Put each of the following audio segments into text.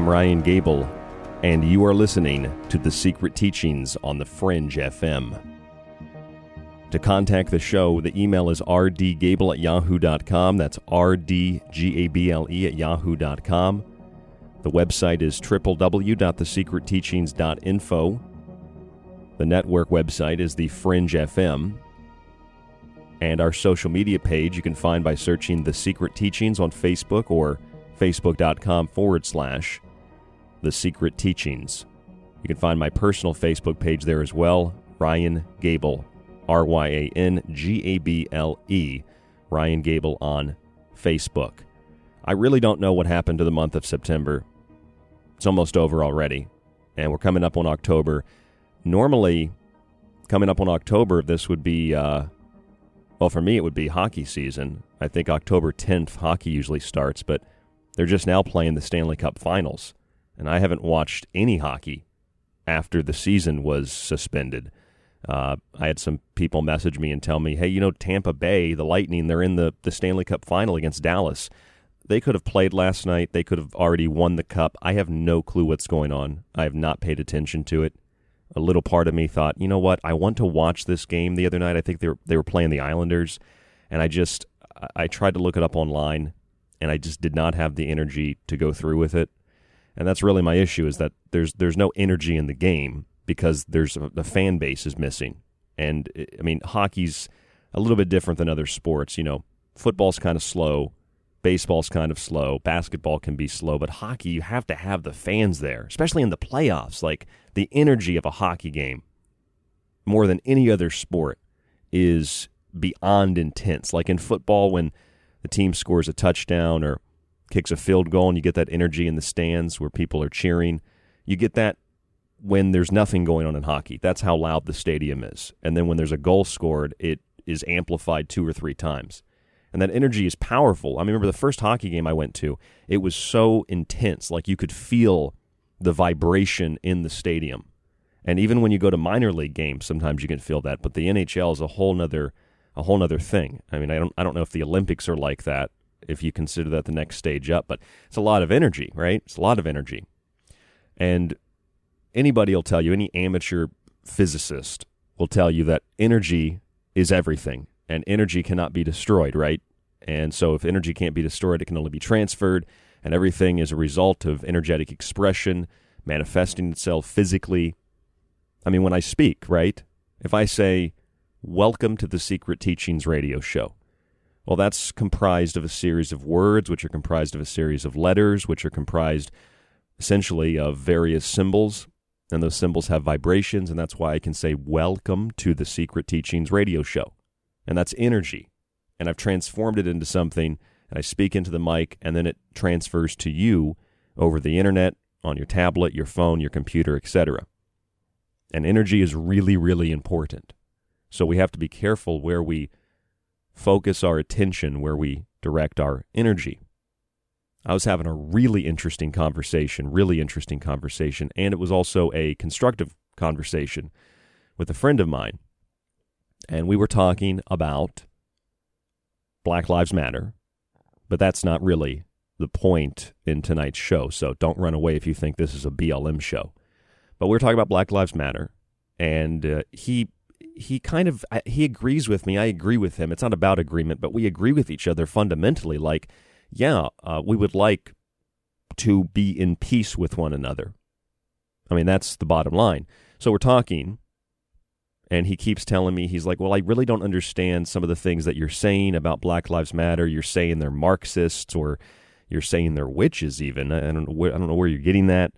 I'm Ryan Gable, and you are listening to The Secret Teachings on the Fringe FM. To contact the show, the email is rdgable at yahoo.com. That's rdgable at yahoo.com. The website is www.thesecretteachings.info. The network website is The Fringe FM. And our social media page you can find by searching The Secret Teachings on Facebook or facebook.com forward slash the secret teachings. You can find my personal Facebook page there as well, Ryan Gable, R Y A N G A B L E, Ryan Gable on Facebook. I really don't know what happened to the month of September. It's almost over already, and we're coming up on October. Normally, coming up on October, this would be, uh, well, for me, it would be hockey season. I think October 10th, hockey usually starts, but they're just now playing the Stanley Cup finals, and I haven't watched any hockey after the season was suspended. Uh, I had some people message me and tell me, hey, you know, Tampa Bay, the Lightning, they're in the, the Stanley Cup final against Dallas. They could have played last night. They could have already won the cup. I have no clue what's going on. I have not paid attention to it. A little part of me thought, you know what? I want to watch this game the other night. I think they were, they were playing the Islanders, and I just I tried to look it up online, and I just did not have the energy to go through with it. And that's really my issue is that there's there's no energy in the game because there's a, the fan base is missing. And I mean, hockey's a little bit different than other sports. You know, football's kind of slow, baseball's kind of slow, basketball can be slow, but hockey you have to have the fans there, especially in the playoffs. Like the energy of a hockey game, more than any other sport, is beyond intense. Like in football, when the team scores a touchdown or kicks a field goal and you get that energy in the stands where people are cheering, you get that when there's nothing going on in hockey. That's how loud the stadium is. And then when there's a goal scored, it is amplified two or three times. And that energy is powerful. I remember the first hockey game I went to, it was so intense. Like you could feel the vibration in the stadium. And even when you go to minor league games, sometimes you can feel that. But the NHL is a whole nother a whole nother thing. I mean, I don't I don't know if the Olympics are like that, if you consider that the next stage up, but it's a lot of energy, right? It's a lot of energy. And anybody will tell you, any amateur physicist will tell you that energy is everything and energy cannot be destroyed, right? And so if energy can't be destroyed, it can only be transferred, and everything is a result of energetic expression manifesting itself physically. I mean, when I speak, right? If I say, Welcome to the Secret Teachings radio show. Well, that's comprised of a series of words, which are comprised of a series of letters, which are comprised essentially of various symbols. And those symbols have vibrations, and that's why I can say, Welcome to the Secret Teachings radio show. And that's energy. And I've transformed it into something, and I speak into the mic, and then it transfers to you over the internet, on your tablet, your phone, your computer, etc. And energy is really, really important. So we have to be careful where we focus our attention, where we direct our energy. I was having a really interesting conversation, really interesting conversation, and it was also a constructive conversation with a friend of mine. And we were talking about Black Lives Matter, but that's not really the point in tonight's show. So don't run away if you think this is a BLM show. But we are talking about Black Lives Matter, and uh, he he kind of he agrees with me. I agree with him. It's not about agreement, but we agree with each other fundamentally. Like, yeah, uh, we would like to be in peace with one another. I mean, that's the bottom line. So we're talking, and he keeps telling me he's like, "Well, I really don't understand some of the things that you're saying about Black Lives Matter. You're saying they're Marxists, or you're saying they're witches. Even I don't know where, I don't know where you're getting that."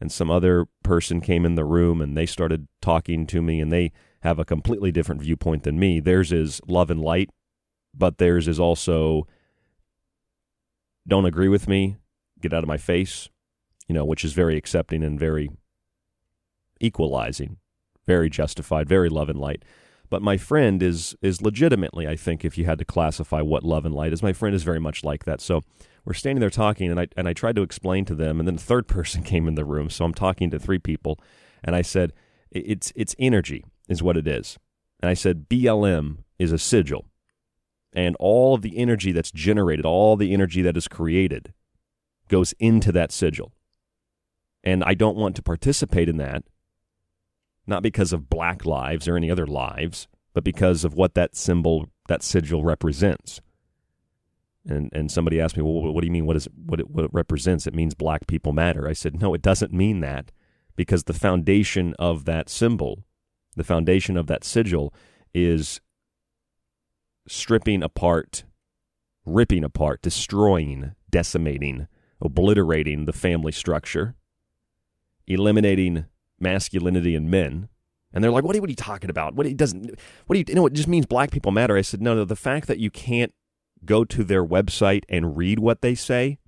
And some other person came in the room, and they started talking to me, and they have a completely different viewpoint than me. Theirs is love and light, but theirs is also don't agree with me, get out of my face, you know, which is very accepting and very equalizing, very justified, very love and light. But my friend is is legitimately, I think, if you had to classify what love and light is, my friend is very much like that. So we're standing there talking, and I and I tried to explain to them, and then a third person came in the room. So I'm talking to three people, and I said, it's it's energy is what it is. And I said BLM is a sigil. And all of the energy that's generated, all the energy that is created, goes into that sigil. And I don't want to participate in that, not because of black lives or any other lives, but because of what that symbol, that sigil represents. And and somebody asked me, well, what do you mean? What is it, what it, what it represents? It means black people matter. I said, no, it doesn't mean that, because the foundation of that symbol the foundation of that sigil is stripping apart, ripping apart, destroying, decimating, obliterating the family structure, eliminating masculinity in men. And they're like, "What are, what are you talking about? What doesn't? What do you, you know? It just means black people matter." I said, "No, no. The fact that you can't go to their website and read what they say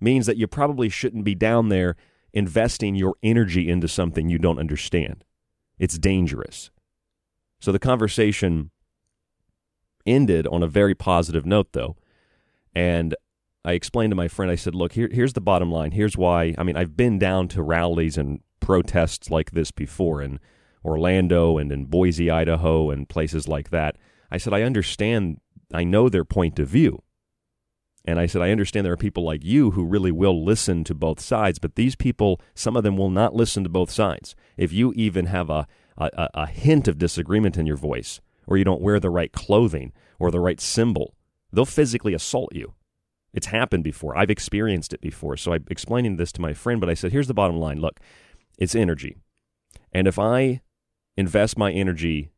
means that you probably shouldn't be down there investing your energy into something you don't understand. It's dangerous. So the conversation ended on a very positive note, though. And I explained to my friend, I said, look, here, here's the bottom line. Here's why. I mean, I've been down to rallies and protests like this before in Orlando and in Boise, Idaho, and places like that. I said, I understand, I know their point of view. And I said, I understand there are people like you who really will listen to both sides, but these people, some of them will not listen to both sides. If you even have a, a, a hint of disagreement in your voice, or you don't wear the right clothing or the right symbol, they'll physically assault you. It's happened before. I've experienced it before. So I'm explaining this to my friend, but I said, here's the bottom line look, it's energy. And if I invest my energy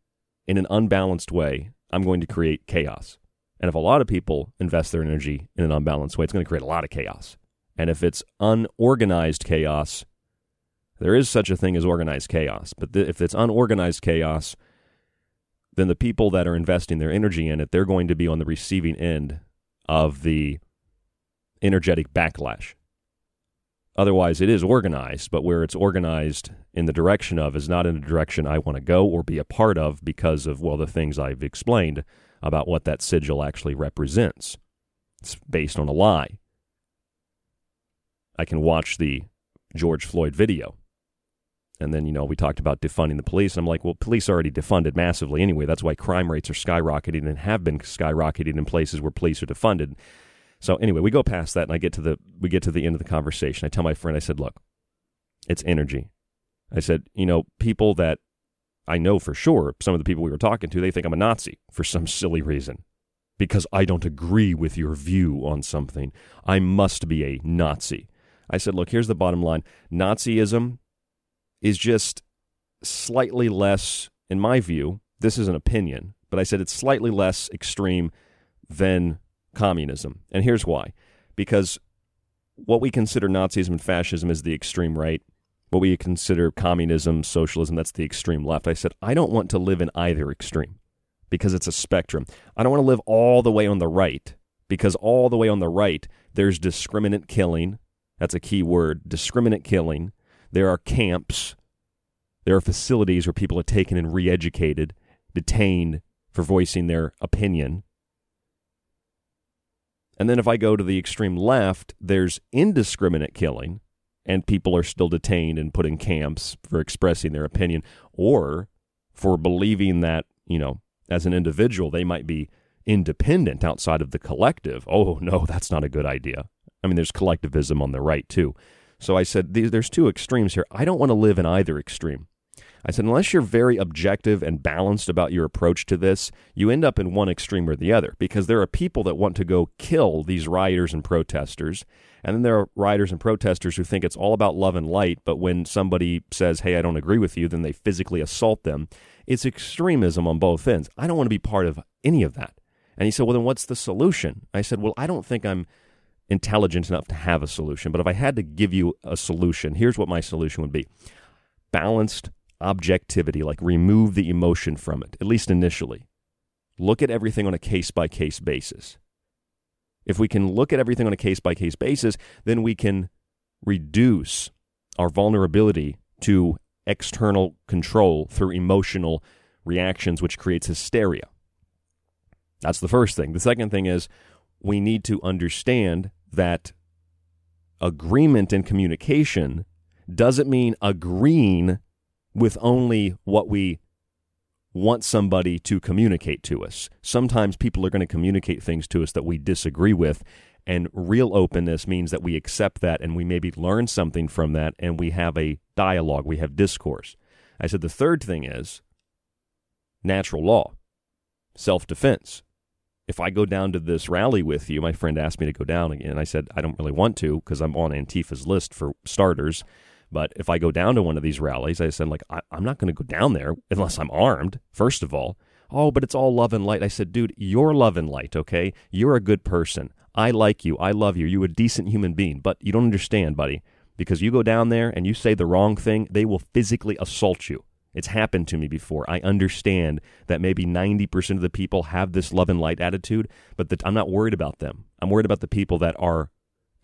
in an unbalanced way, I'm going to create chaos. And if a lot of people invest their energy in an unbalanced way, it's going to create a lot of chaos. And if it's unorganized chaos, there is such a thing as organized chaos. But th- if it's unorganized chaos, then the people that are investing their energy in it, they're going to be on the receiving end of the energetic backlash. Otherwise, it is organized, but where it's organized in the direction of is not in the direction I want to go or be a part of because of, well, the things I've explained about what that sigil actually represents. It's based on a lie. I can watch the George Floyd video. And then, you know, we talked about defunding the police. And I'm like, well, police already defunded massively anyway. That's why crime rates are skyrocketing and have been skyrocketing in places where police are defunded. So anyway, we go past that and I get to the we get to the end of the conversation. I tell my friend, I said, look, it's energy. I said, you know, people that I know for sure, some of the people we were talking to, they think I'm a Nazi for some silly reason. Because I don't agree with your view on something. I must be a Nazi. I said, look, here's the bottom line. Nazism is just slightly less, in my view, this is an opinion, but I said it's slightly less extreme than communism. And here's why. Because what we consider Nazism and fascism is the extreme right. What we consider communism, socialism, that's the extreme left. I said, I don't want to live in either extreme because it's a spectrum. I don't want to live all the way on the right because all the way on the right, there's discriminate killing. That's a key word discriminate killing. There are camps. There are facilities where people are taken and re educated, detained for voicing their opinion. And then if I go to the extreme left, there's indiscriminate killing, and people are still detained and put in camps for expressing their opinion or for believing that, you know, as an individual, they might be independent outside of the collective. Oh, no, that's not a good idea. I mean, there's collectivism on the right, too. So I said, there's two extremes here. I don't want to live in either extreme. I said, unless you're very objective and balanced about your approach to this, you end up in one extreme or the other because there are people that want to go kill these rioters and protesters. And then there are rioters and protesters who think it's all about love and light, but when somebody says, hey, I don't agree with you, then they physically assault them. It's extremism on both ends. I don't want to be part of any of that. And he said, well, then what's the solution? I said, well, I don't think I'm intelligent enough to have a solution, but if I had to give you a solution, here's what my solution would be balanced objectivity, like remove the emotion from it, at least initially. Look at everything on a case by case basis. If we can look at everything on a case by case basis, then we can reduce our vulnerability to external control through emotional reactions, which creates hysteria. That's the first thing. The second thing is we need to understand that agreement and communication doesn't mean agreeing with only what we want somebody to communicate to us. Sometimes people are going to communicate things to us that we disagree with. And real openness means that we accept that and we maybe learn something from that and we have a dialogue, we have discourse. I said the third thing is natural law, self defense. If I go down to this rally with you, my friend asked me to go down again. I said, I don't really want to because I'm on Antifa's list for starters. But if I go down to one of these rallies, I said, like, I, am not going to go down there unless I'm armed, first of all. Oh, but it's all love and light. I said, dude, you're love and light, okay? You're a good person. I like you. I love you. You're a decent human being. But you don't understand, buddy, because you go down there and you say the wrong thing, they will physically assault you. It's happened to me before. I understand that maybe 90% of the people have this love and light attitude, but the, I'm not worried about them. I'm worried about the people that are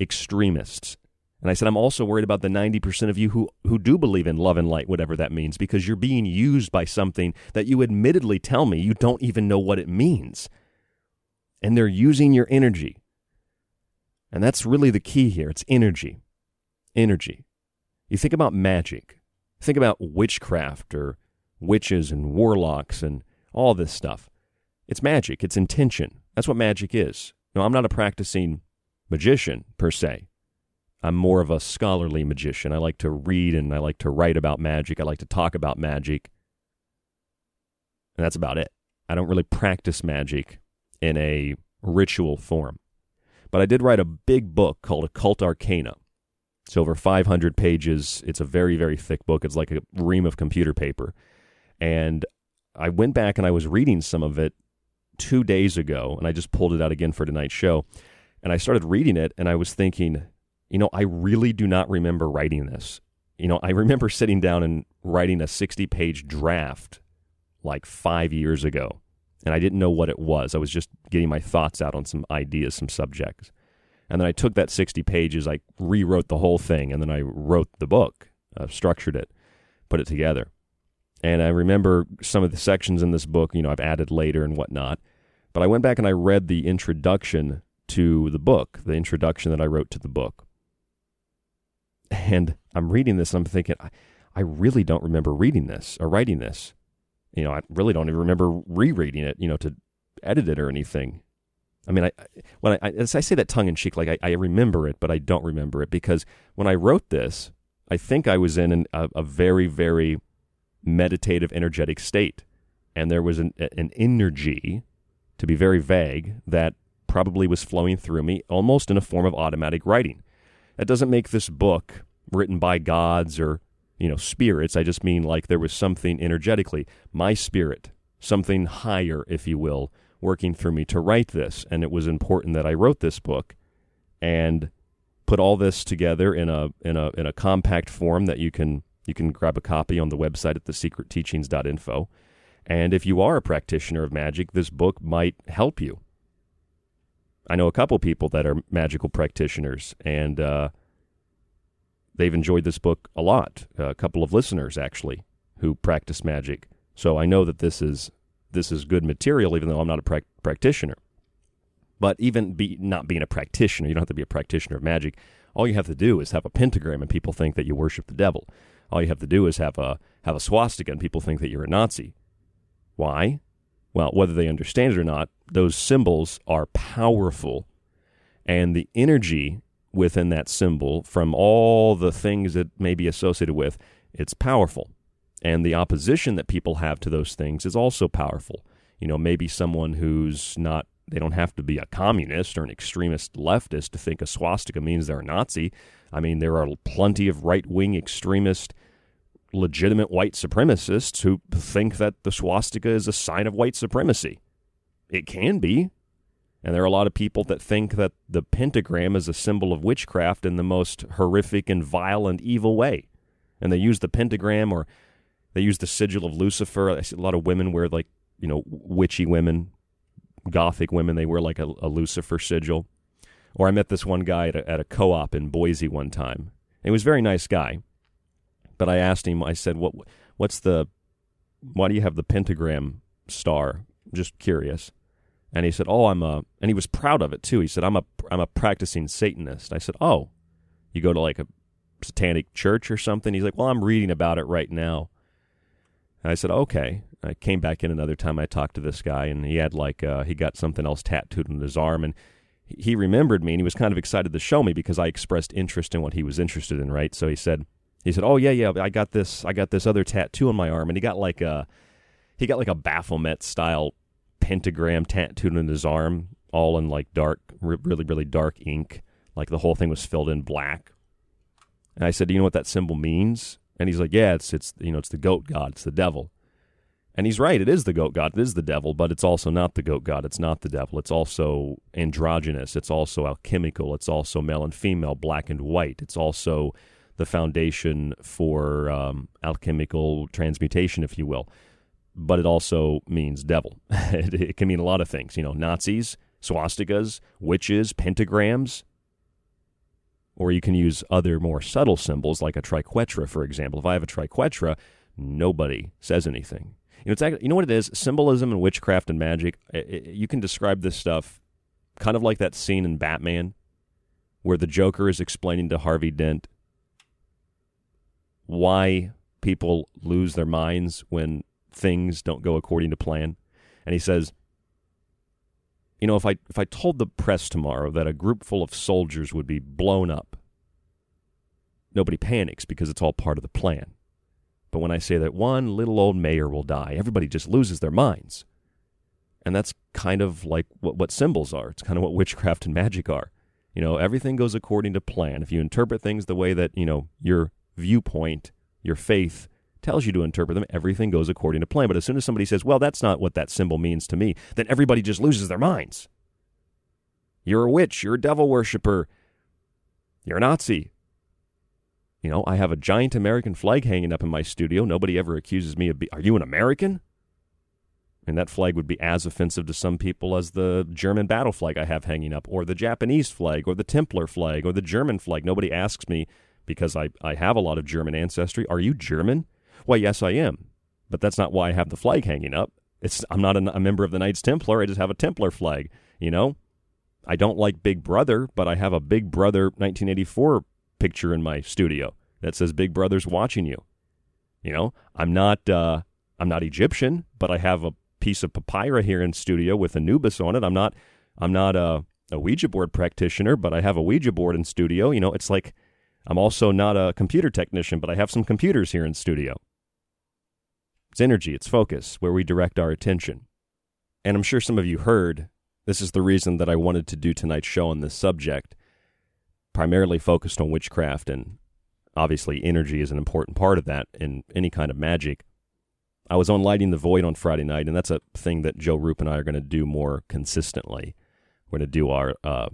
extremists and I said, I'm also worried about the 90% of you who, who do believe in love and light, whatever that means, because you're being used by something that you admittedly tell me you don't even know what it means. And they're using your energy. And that's really the key here it's energy. Energy. You think about magic. Think about witchcraft or witches and warlocks and all this stuff. It's magic, it's intention. That's what magic is. No, I'm not a practicing magician per se. I'm more of a scholarly magician. I like to read and I like to write about magic. I like to talk about magic. And that's about it. I don't really practice magic in a ritual form. But I did write a big book called Occult Arcana. It's over 500 pages. It's a very, very thick book. It's like a ream of computer paper. And I went back and I was reading some of it two days ago, and I just pulled it out again for tonight's show. And I started reading it, and I was thinking, you know, I really do not remember writing this. You know, I remember sitting down and writing a 60 page draft like five years ago, and I didn't know what it was. I was just getting my thoughts out on some ideas, some subjects. And then I took that 60 pages, I rewrote the whole thing, and then I wrote the book, uh, structured it, put it together. And I remember some of the sections in this book, you know, I've added later and whatnot. But I went back and I read the introduction to the book, the introduction that I wrote to the book. And I'm reading this and I'm thinking, I, I really don't remember reading this or writing this. You know, I really don't even remember rereading it, you know, to edit it or anything. I mean, I when I, I, I say that tongue in cheek, like I, I, remember it, but I don't remember it because when I wrote this, I think I was in an, a, a, very, very meditative, energetic state, and there was an, an energy, to be very vague, that probably was flowing through me, almost in a form of automatic writing. That doesn't make this book written by gods or you know spirits. I just mean like there was something energetically, my spirit, something higher, if you will working through me to write this. And it was important that I wrote this book and put all this together in a in a in a compact form that you can you can grab a copy on the website at thesecretteachings.info. And if you are a practitioner of magic, this book might help you. I know a couple people that are magical practitioners, and uh, they've enjoyed this book a lot. A couple of listeners, actually, who practice magic. So I know that this is this is good material, even though I'm not a pra- practitioner. But even be, not being a practitioner, you don't have to be a practitioner of magic. All you have to do is have a pentagram, and people think that you worship the devil. All you have to do is have a have a swastika, and people think that you're a Nazi. Why? Well, whether they understand it or not, those symbols are powerful, and the energy within that symbol, from all the things that may be associated with, it's powerful. And the opposition that people have to those things is also powerful. You know, maybe someone who's not, they don't have to be a communist or an extremist leftist to think a swastika means they're a Nazi. I mean, there are plenty of right wing extremist, legitimate white supremacists who think that the swastika is a sign of white supremacy. It can be. And there are a lot of people that think that the pentagram is a symbol of witchcraft in the most horrific and vile and evil way. And they use the pentagram or they use the sigil of Lucifer. I see a lot of women wear like you know witchy women, gothic women. They wear like a, a Lucifer sigil. Or I met this one guy at a, at a co-op in Boise one time. he was a very nice guy, but I asked him. I said, "What? What's the? Why do you have the pentagram star?" Just curious. And he said, "Oh, I'm a," and he was proud of it too. He said, "I'm a, I'm a practicing Satanist." I said, "Oh, you go to like a satanic church or something?" He's like, "Well, I'm reading about it right now." And I said, okay. I came back in another time. I talked to this guy, and he had like uh, he got something else tattooed on his arm, and he remembered me, and he was kind of excited to show me because I expressed interest in what he was interested in. Right? So he said, he said, oh yeah, yeah, I got this, I got this other tattoo on my arm, and he got like a he got like a Baphomet style pentagram tattooed on his arm, all in like dark, really, really dark ink. Like the whole thing was filled in black. And I said, Do you know what that symbol means? And he's like, yeah, it's it's you know it's the goat god, it's the devil. And he's right, it is the goat god, it is the devil, but it's also not the goat god, it's not the devil. It's also androgynous, it's also alchemical, it's also male and female, black and white. It's also the foundation for um, alchemical transmutation, if you will. But it also means devil. it, it can mean a lot of things. You know, Nazis, swastikas, witches, pentagrams, or you can use other more subtle symbols like a triquetra, for example. If I have a triquetra, nobody says anything. You know, it's actually, you know what it is? Symbolism and witchcraft and magic. It, it, you can describe this stuff kind of like that scene in Batman where the Joker is explaining to Harvey Dent why people lose their minds when things don't go according to plan. And he says, you know, if I if I told the press tomorrow that a group full of soldiers would be blown up, nobody panics because it's all part of the plan. But when I say that one little old mayor will die, everybody just loses their minds. And that's kind of like what, what symbols are. It's kind of what witchcraft and magic are. You know, everything goes according to plan. If you interpret things the way that, you know, your viewpoint, your faith tells you to interpret them, everything goes according to plan. But as soon as somebody says, well, that's not what that symbol means to me, then everybody just loses their minds. You're a witch. You're a devil worshiper. You're a Nazi. You know, I have a giant American flag hanging up in my studio. Nobody ever accuses me of being. Are you an American? And that flag would be as offensive to some people as the German battle flag I have hanging up, or the Japanese flag, or the Templar flag, or the German flag. Nobody asks me because I, I have a lot of German ancestry. Are you German? Why, yes, I am. But that's not why I have the flag hanging up. It's I'm not a, a member of the Knights Templar. I just have a Templar flag. You know, I don't like Big Brother, but I have a Big Brother 1984 picture in my studio that says Big Brother's watching you. You know, I'm not uh, I'm not Egyptian, but I have a piece of papyrus here in studio with Anubis on it. I'm not I'm not a, a Ouija board practitioner, but I have a Ouija board in studio. You know, it's like I'm also not a computer technician, but I have some computers here in studio. It's energy, it's focus, where we direct our attention. And I'm sure some of you heard this is the reason that I wanted to do tonight's show on this subject, primarily focused on witchcraft, and obviously energy is an important part of that in any kind of magic. I was on Lighting the Void on Friday night, and that's a thing that Joe Rupe and I are going to do more consistently. We're going to do our uh,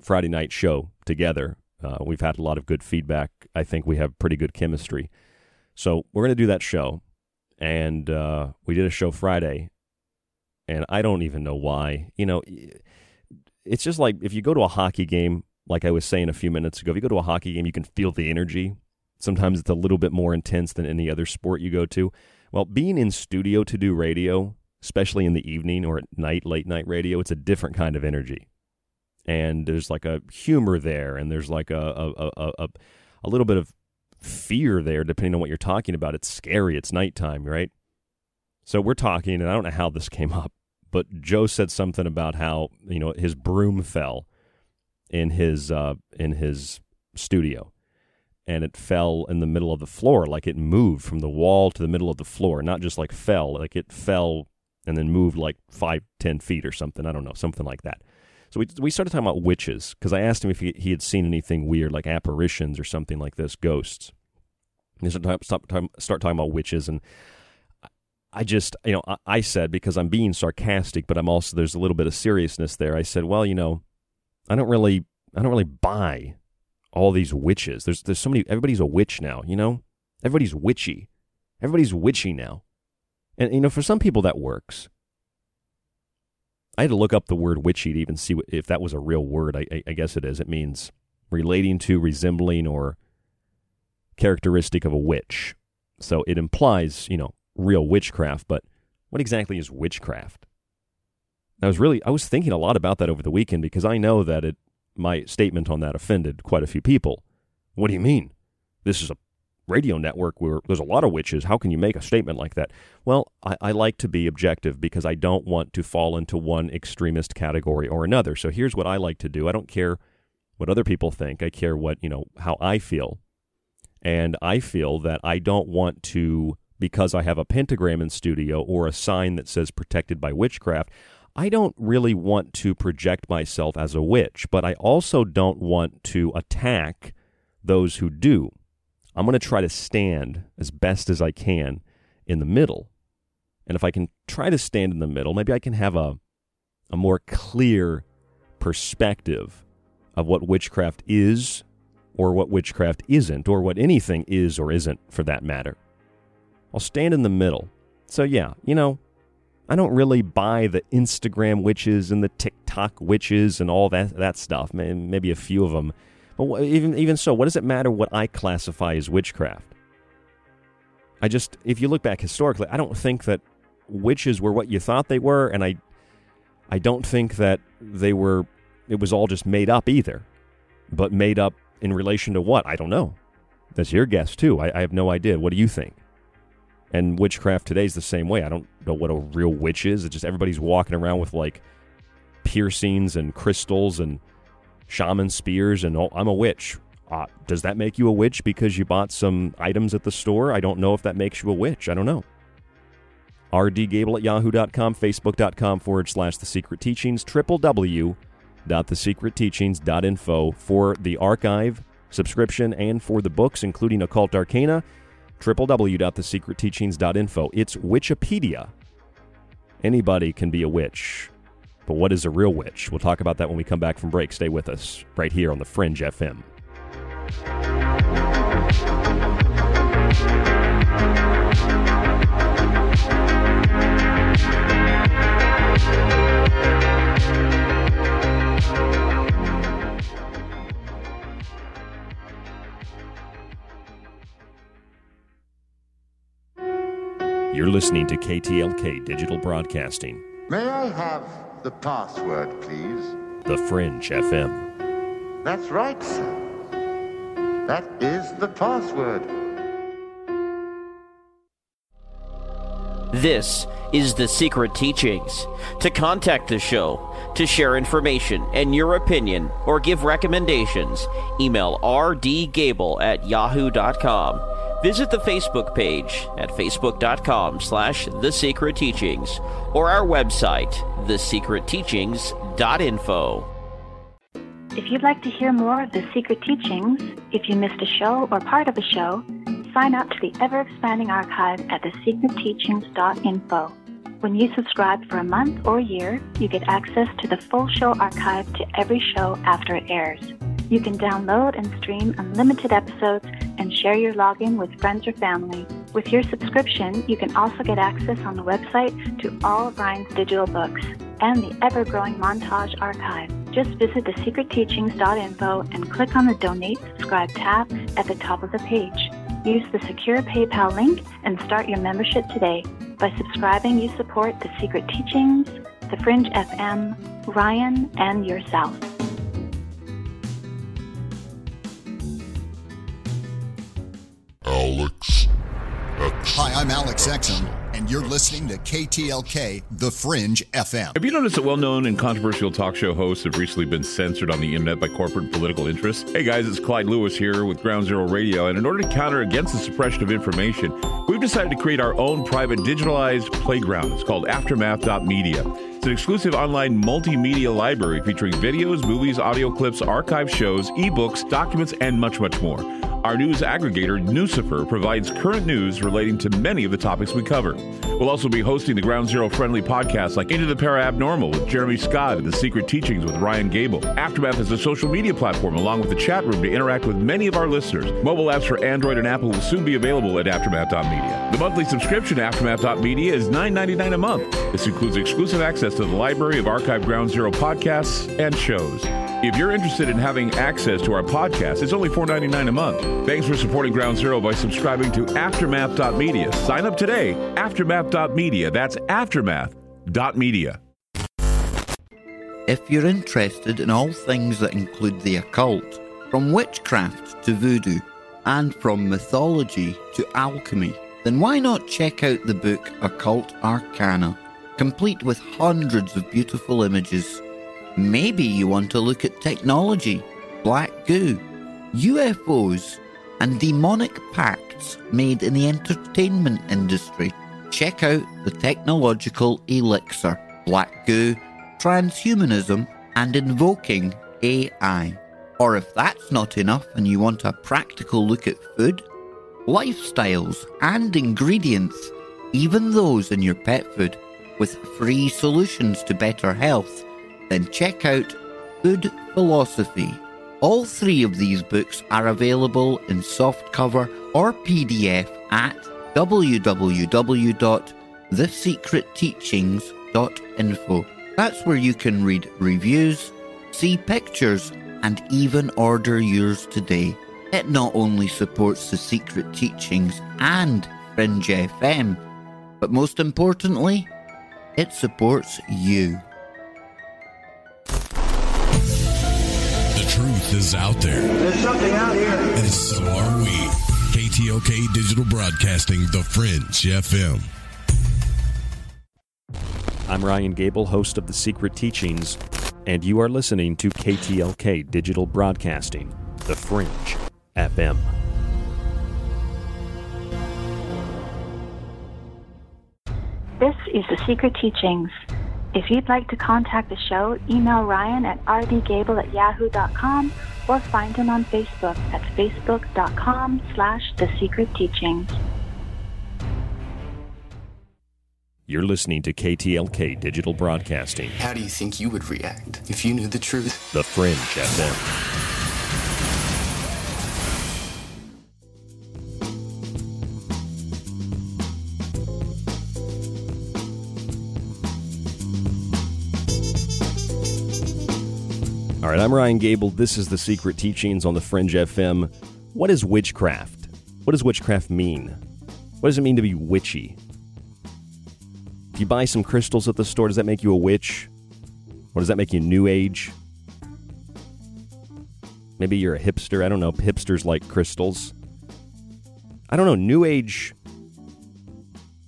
Friday night show together. Uh, we've had a lot of good feedback. I think we have pretty good chemistry. So we're going to do that show. And uh, we did a show Friday, and I don't even know why. You know, it's just like if you go to a hockey game, like I was saying a few minutes ago, if you go to a hockey game, you can feel the energy. Sometimes it's a little bit more intense than any other sport you go to. Well, being in studio to do radio, especially in the evening or at night, late night radio, it's a different kind of energy. And there's like a humor there, and there's like a a, a, a, a little bit of fear there, depending on what you're talking about. It's scary. It's nighttime, right? So we're talking, and I don't know how this came up, but Joe said something about how you know his broom fell in his uh, in his studio, and it fell in the middle of the floor, like it moved from the wall to the middle of the floor, not just like fell, like it fell and then moved like five, ten feet or something. I don't know, something like that. So we we started talking about witches because I asked him if he, he had seen anything weird, like apparitions or something like this, ghosts. And start, start, start talking about witches, and I just, you know, I, I said because I'm being sarcastic, but I'm also there's a little bit of seriousness there. I said, well, you know, I don't really, I don't really buy all these witches. There's there's so many. Everybody's a witch now, you know. Everybody's witchy. Everybody's witchy now, and you know, for some people that works. I had to look up the word witchy to even see if that was a real word. I, I, guess it is. It means relating to, resembling, or characteristic of a witch. So it implies, you know, real witchcraft. But what exactly is witchcraft? I was really I was thinking a lot about that over the weekend because I know that it my statement on that offended quite a few people. What do you mean? This is a radio network where there's a lot of witches. How can you make a statement like that? Well, I, I, like to be objective because I don't want to fall into one extremist category or another. So here's what I like to do. I don't care what other people think. I care what, you know, how I feel. And I feel that I don't want to, because I have a pentagram in studio or a sign that says protected by witchcraft, I don't really want to project myself as a witch, but I also don't want to attack those who do. I'm going to try to stand as best as I can in the middle. And if I can try to stand in the middle, maybe I can have a, a more clear perspective of what witchcraft is or what witchcraft isn't, or what anything is or isn't for that matter. I'll stand in the middle. So, yeah, you know, I don't really buy the Instagram witches and the TikTok witches and all that, that stuff. Maybe a few of them but even even so, what does it matter what I classify as witchcraft? I just, if you look back historically, I don't think that witches were what you thought they were, and I, I don't think that they were. It was all just made up either, but made up in relation to what I don't know. That's your guess too. I, I have no idea. What do you think? And witchcraft today is the same way. I don't know what a real witch is. It's just everybody's walking around with like piercings and crystals and shaman spears and oh, I'm a witch. Uh, does that make you a witch because you bought some items at the store? I don't know if that makes you a witch. I don't know. rdgable at yahoo.com, facebook.com forward slash the secret teachings, www.thesecretteachings.info for the archive subscription and for the books, including Occult Arcana, www.thesecretteachings.info. It's Witchipedia. Anybody can be a witch. But what is a real witch? We'll talk about that when we come back from break. Stay with us right here on the Fringe FM. You're listening to KTLK Digital Broadcasting, May I have the password, please? The Fringe FM. That's right, sir. That is the password. This is The Secret Teachings. To contact the show, to share information and your opinion, or give recommendations, email rdgable at yahoo.com. Visit the Facebook page at facebook.com slash The Secret Teachings or our website, thesecretteachings.info. If you'd like to hear more of The Secret Teachings, if you missed a show or part of a show, sign up to the ever expanding archive at thesecretteachings.info. When you subscribe for a month or year, you get access to the full show archive to every show after it airs. You can download and stream unlimited episodes and share your login with friends or family. With your subscription, you can also get access on the website to all of Ryan's digital books and the ever growing montage archive. Just visit thesecretteachings.info and click on the Donate Subscribe tab at the top of the page. Use the secure PayPal link and start your membership today. By subscribing, you support The Secret Teachings, The Fringe FM, Ryan, and yourself. Alex Hi, I'm Alex Exum, and you're listening to KTLK, The Fringe FM. Have you noticed that well known and controversial talk show hosts have recently been censored on the internet by corporate and political interests? Hey guys, it's Clyde Lewis here with Ground Zero Radio, and in order to counter against the suppression of information, we've decided to create our own private digitalized playground. It's called Aftermath.media. It's an exclusive online multimedia library featuring videos, movies, audio clips, archive shows, ebooks, documents, and much, much more. Our news aggregator, Nucifer, provides current news relating to many of the topics we cover. We'll also be hosting the Ground Zero friendly podcasts like Into the Parabnormal with Jeremy Scott and The Secret Teachings with Ryan Gable. Aftermath is a social media platform along with a chat room to interact with many of our listeners. Mobile apps for Android and Apple will soon be available at Aftermath.media. The monthly subscription to Aftermath.media is $9.99 a month. This includes exclusive access to the library of archived Ground Zero podcasts and shows. If you're interested in having access to our podcast, it's only $4.99 a month. Thanks for supporting Ground Zero by subscribing to Aftermath.media. Sign up today. Aftermath.media. That's Aftermath.media. If you're interested in all things that include the occult, from witchcraft to voodoo, and from mythology to alchemy, then why not check out the book Occult Arcana, complete with hundreds of beautiful images? Maybe you want to look at technology, black goo, UFOs, and demonic pacts made in the entertainment industry. Check out the technological elixir, black goo, transhumanism, and invoking AI. Or if that's not enough and you want a practical look at food, lifestyles, and ingredients, even those in your pet food, with free solutions to better health, then check out Food Philosophy. All three of these books are available in softcover or PDF at www.thesecretteachings.info. That's where you can read reviews, see pictures, and even order yours today. It not only supports the secret teachings and Fringe FM, but most importantly, it supports you. Truth is out there. There's something out here. And so are we. KTLK Digital Broadcasting, The Fringe FM. I'm Ryan Gable, host of The Secret Teachings, and you are listening to KTLK Digital Broadcasting, The Fringe FM. This is The Secret Teachings. If you'd like to contact the show, email Ryan at rdgable at yahoo.com or find him on Facebook at facebook.com slash The Secret Teachings. You're listening to KTLK Digital Broadcasting, How do you think you would react if you knew the truth? The Fringe FM. All right, I'm Ryan Gable. This is the Secret Teachings on the Fringe FM. What is witchcraft? What does witchcraft mean? What does it mean to be witchy? If you buy some crystals at the store, does that make you a witch? Or does that make you new age? Maybe you're a hipster. I don't know. Hipsters like crystals. I don't know. New age.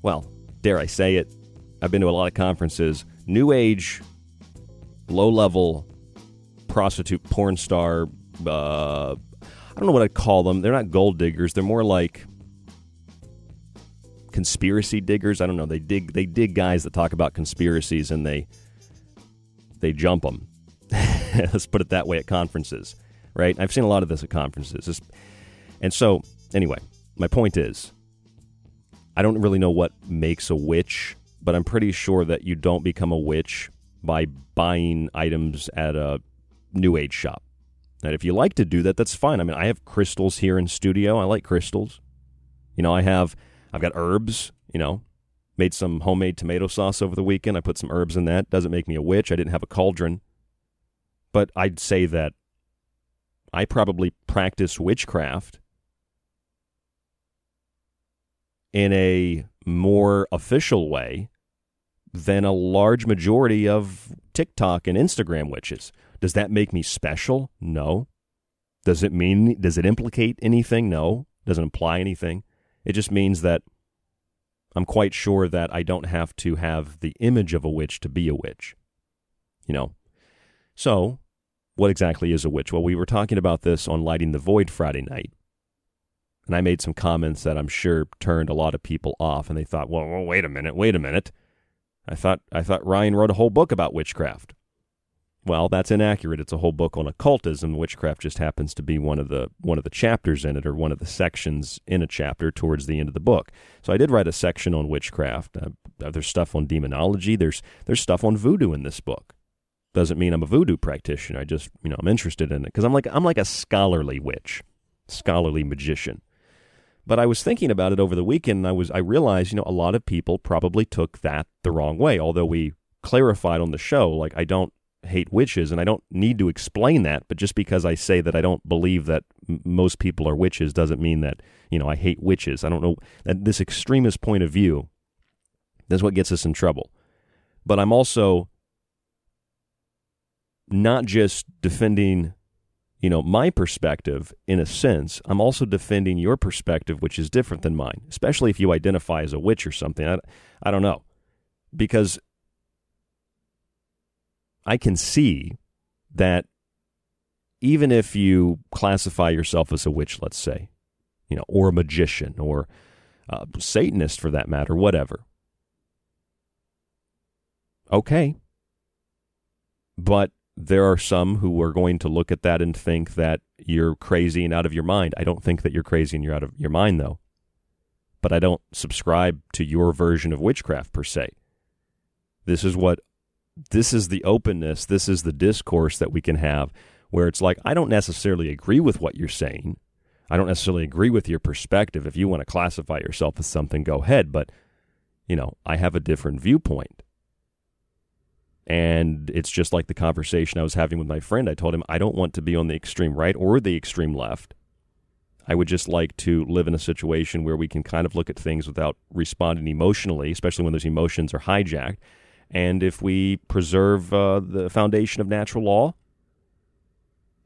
Well, dare I say it? I've been to a lot of conferences. New age, low level prostitute porn star. Uh, I don't know what I'd call them. They're not gold diggers. They're more like conspiracy diggers. I don't know. They dig. They dig guys that talk about conspiracies and they they jump them. Let's put it that way at conferences, right? I've seen a lot of this at conferences. and so, anyway, my point is, I don't really know what makes a witch, but I'm pretty sure that you don't become a witch by buying items at a new age shop. And if you like to do that, that's fine. I mean, I have crystals here in studio. I like crystals. You know, I have I've got herbs, you know. Made some homemade tomato sauce over the weekend. I put some herbs in that. Doesn't make me a witch. I didn't have a cauldron. But I'd say that I probably practice witchcraft in a more official way than a large majority of TikTok and Instagram witches. Does that make me special? No. Does it mean does it implicate anything? No. Doesn't imply anything. It just means that I'm quite sure that I don't have to have the image of a witch to be a witch. You know. So, what exactly is a witch? Well, we were talking about this on Lighting the Void Friday night. And I made some comments that I'm sure turned a lot of people off and they thought, "Well, well wait a minute, wait a minute. I thought I thought Ryan wrote a whole book about witchcraft." Well, that's inaccurate. It's a whole book on occultism. Witchcraft just happens to be one of the one of the chapters in it, or one of the sections in a chapter towards the end of the book. So I did write a section on witchcraft. Uh, there's stuff on demonology. There's there's stuff on voodoo in this book. Doesn't mean I'm a voodoo practitioner. I just you know I'm interested in it because I'm like I'm like a scholarly witch, scholarly magician. But I was thinking about it over the weekend, and I was I realized you know a lot of people probably took that the wrong way. Although we clarified on the show, like I don't hate witches, and I don't need to explain that. But just because I say that I don't believe that m- most people are witches doesn't mean that you know I hate witches. I don't know that this extremist point of view. That's what gets us in trouble. But I'm also not just defending, you know, my perspective in a sense. I'm also defending your perspective, which is different than mine. Especially if you identify as a witch or something. I, I don't know, because I can see that even if you classify yourself as a witch, let's say, you know, or a magician or a Satanist for that matter, whatever. Okay. But there are some who are going to look at that and think that you're crazy and out of your mind. I don't think that you're crazy and you're out of your mind, though. But I don't subscribe to your version of witchcraft per se. This is what this is the openness, this is the discourse that we can have where it's like, I don't necessarily agree with what you're saying. I don't necessarily agree with your perspective. If you want to classify yourself as something, go ahead. But, you know, I have a different viewpoint. And it's just like the conversation I was having with my friend. I told him I don't want to be on the extreme right or the extreme left. I would just like to live in a situation where we can kind of look at things without responding emotionally, especially when those emotions are hijacked, and if we preserve uh, the foundation of natural law,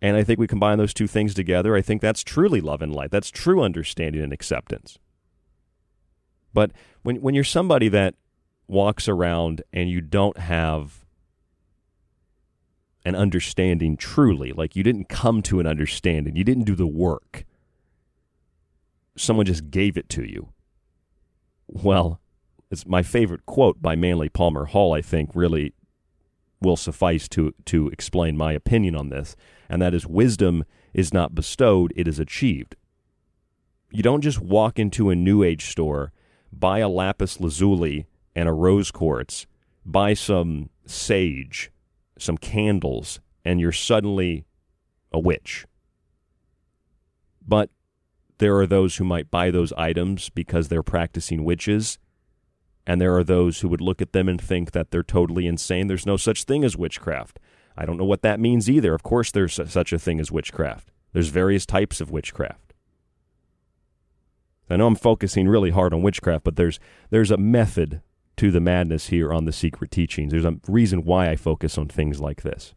And I think we combine those two things together. I think that's truly love and light. That's true understanding and acceptance. But when when you're somebody that walks around and you don't have an understanding truly, like you didn't come to an understanding, you didn't do the work. Someone just gave it to you. Well, it's my favorite quote by Manly Palmer Hall, I think, really will suffice to to explain my opinion on this, and that is wisdom is not bestowed, it is achieved. You don't just walk into a new age store, buy a lapis lazuli and a rose quartz, buy some sage, some candles, and you're suddenly a witch. But there are those who might buy those items because they're practicing witches, and there are those who would look at them and think that they're totally insane. There's no such thing as witchcraft. I don't know what that means either. Of course, there's such a thing as witchcraft. There's various types of witchcraft. I know I'm focusing really hard on witchcraft, but there's there's a method to the madness here on the secret teachings. There's a reason why I focus on things like this.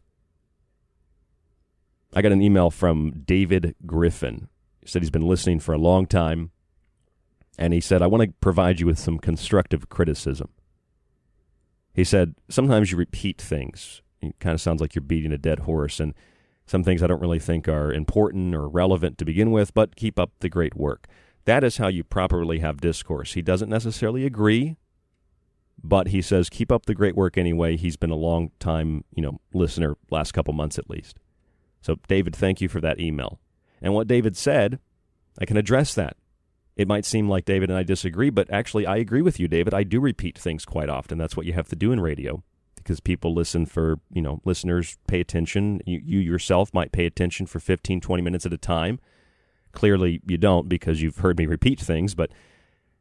I got an email from David Griffin. He said he's been listening for a long time, and he said, I want to provide you with some constructive criticism. He said, Sometimes you repeat things. It kind of sounds like you're beating a dead horse, and some things I don't really think are important or relevant to begin with, but keep up the great work. That is how you properly have discourse. He doesn't necessarily agree, but he says keep up the great work anyway. He's been a long time, you know, listener last couple months at least. So David, thank you for that email. And what David said, I can address that. It might seem like David and I disagree, but actually I agree with you, David. I do repeat things quite often. That's what you have to do in radio because people listen for, you know, listeners pay attention. You, you yourself might pay attention for 15, 20 minutes at a time. Clearly you don't because you've heard me repeat things, but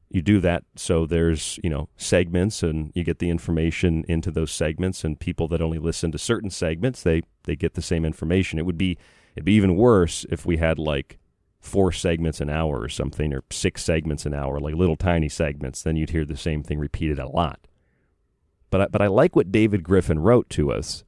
you do that so there's you know segments and you get the information into those segments and people that only listen to certain segments they they get the same information it would be it'd be even worse if we had like four segments an hour or something or six segments an hour like little tiny segments then you'd hear the same thing repeated a lot but I, but I like what David Griffin wrote to us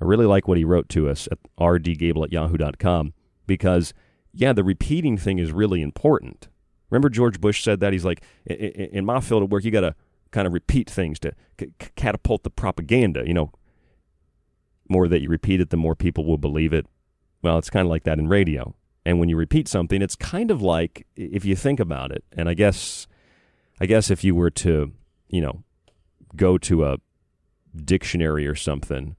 I really like what he wrote to us at rdgable at yahoo.com because yeah the repeating thing is really important Remember George Bush said that? He's like, in my field of work, you got to kind of repeat things to c- catapult the propaganda. You know, more that you repeat it, the more people will believe it. Well, it's kind of like that in radio. And when you repeat something, it's kind of like if you think about it. And I guess, I guess if you were to, you know, go to a dictionary or something,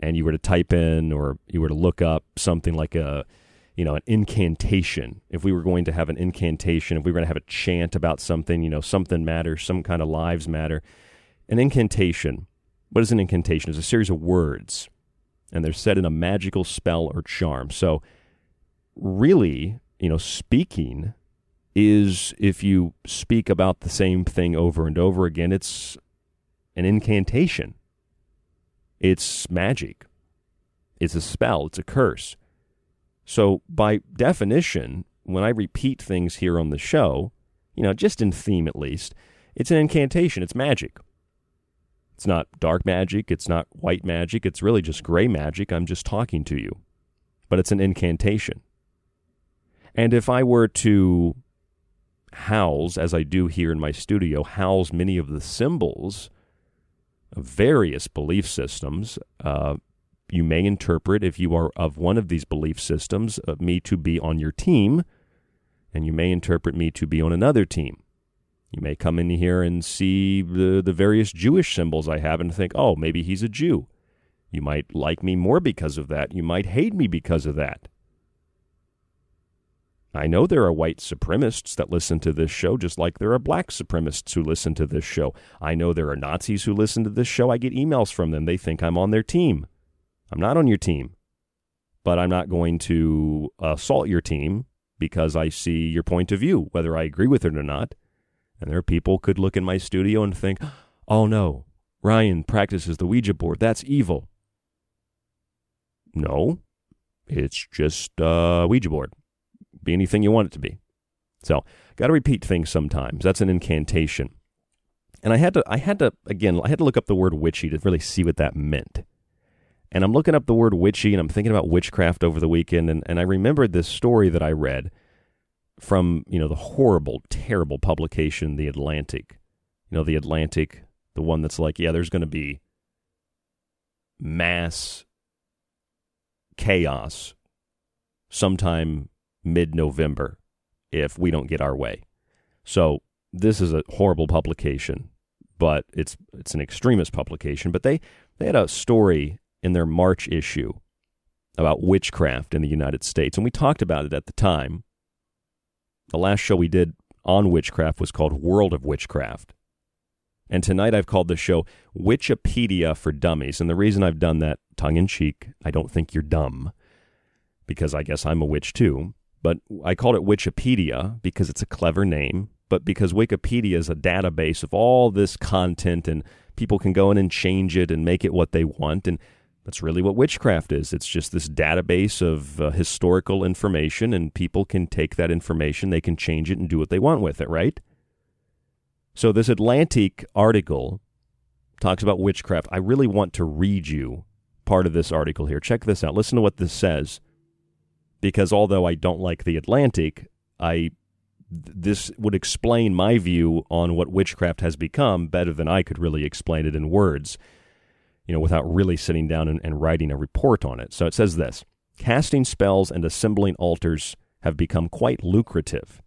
and you were to type in or you were to look up something like a you know, an incantation. If we were going to have an incantation, if we were going to have a chant about something, you know, something matters, some kind of lives matter. An incantation, what is an incantation? It's a series of words, and they're said in a magical spell or charm. So, really, you know, speaking is if you speak about the same thing over and over again, it's an incantation. It's magic. It's a spell. It's a curse. So, by definition, when I repeat things here on the show, you know, just in theme at least, it's an incantation, it's magic. It's not dark magic, it's not white magic, it's really just gray magic. I'm just talking to you. But it's an incantation. And if I were to house, as I do here in my studio, house many of the symbols of various belief systems, uh, you may interpret, if you are of one of these belief systems, of me to be on your team, and you may interpret me to be on another team. You may come in here and see the, the various Jewish symbols I have and think, oh, maybe he's a Jew. You might like me more because of that. You might hate me because of that. I know there are white supremacists that listen to this show, just like there are black supremacists who listen to this show. I know there are Nazis who listen to this show. I get emails from them. They think I'm on their team. I'm not on your team, but I'm not going to assault your team because I see your point of view, whether I agree with it or not. And there are people could look in my studio and think, oh no, Ryan practices the Ouija board. That's evil. No, it's just a Ouija board. Be anything you want it to be. So, got to repeat things sometimes. That's an incantation. And I had to, I had to, again, I had to look up the word witchy to really see what that meant. And I'm looking up the word witchy and I'm thinking about witchcraft over the weekend. And, and I remembered this story that I read from, you know, the horrible, terrible publication, The Atlantic. You know, The Atlantic, the one that's like, yeah, there's going to be mass chaos sometime mid November if we don't get our way. So this is a horrible publication, but it's it's an extremist publication. But they, they had a story in their March issue about witchcraft in the United States, and we talked about it at the time. The last show we did on witchcraft was called World of Witchcraft. And tonight I've called the show Witchipedia for Dummies. And the reason I've done that tongue in cheek, I don't think you're dumb, because I guess I'm a witch too. But I called it Witchipedia because it's a clever name, but because Wikipedia is a database of all this content and people can go in and change it and make it what they want. And that's really what witchcraft is. It's just this database of uh, historical information, and people can take that information, they can change it and do what they want with it, right? So, this Atlantic article talks about witchcraft. I really want to read you part of this article here. Check this out. Listen to what this says. Because although I don't like the Atlantic, I this would explain my view on what witchcraft has become better than I could really explain it in words, you know, without really sitting down and, and writing a report on it. So it says this casting spells and assembling altars have become quite lucrative.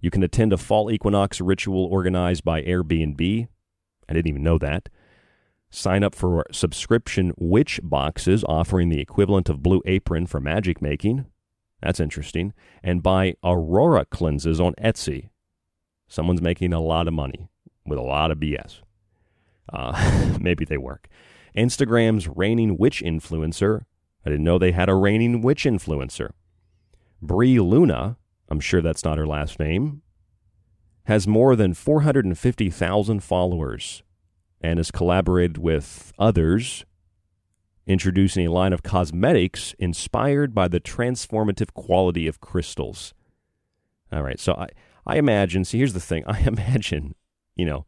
You can attend a fall equinox ritual organized by Airbnb. I didn't even know that. Sign up for subscription witch boxes offering the equivalent of Blue Apron for magic making. That's interesting. And buy Aurora cleanses on Etsy. Someone's making a lot of money with a lot of BS. Uh, maybe they work. Instagram's reigning witch influencer. I didn't know they had a reigning witch influencer. Bri Luna, I'm sure that's not her last name, has more than 450,000 followers and has collaborated with others, introducing a line of cosmetics inspired by the transformative quality of crystals. All right, so I, I imagine, see, here's the thing I imagine, you know,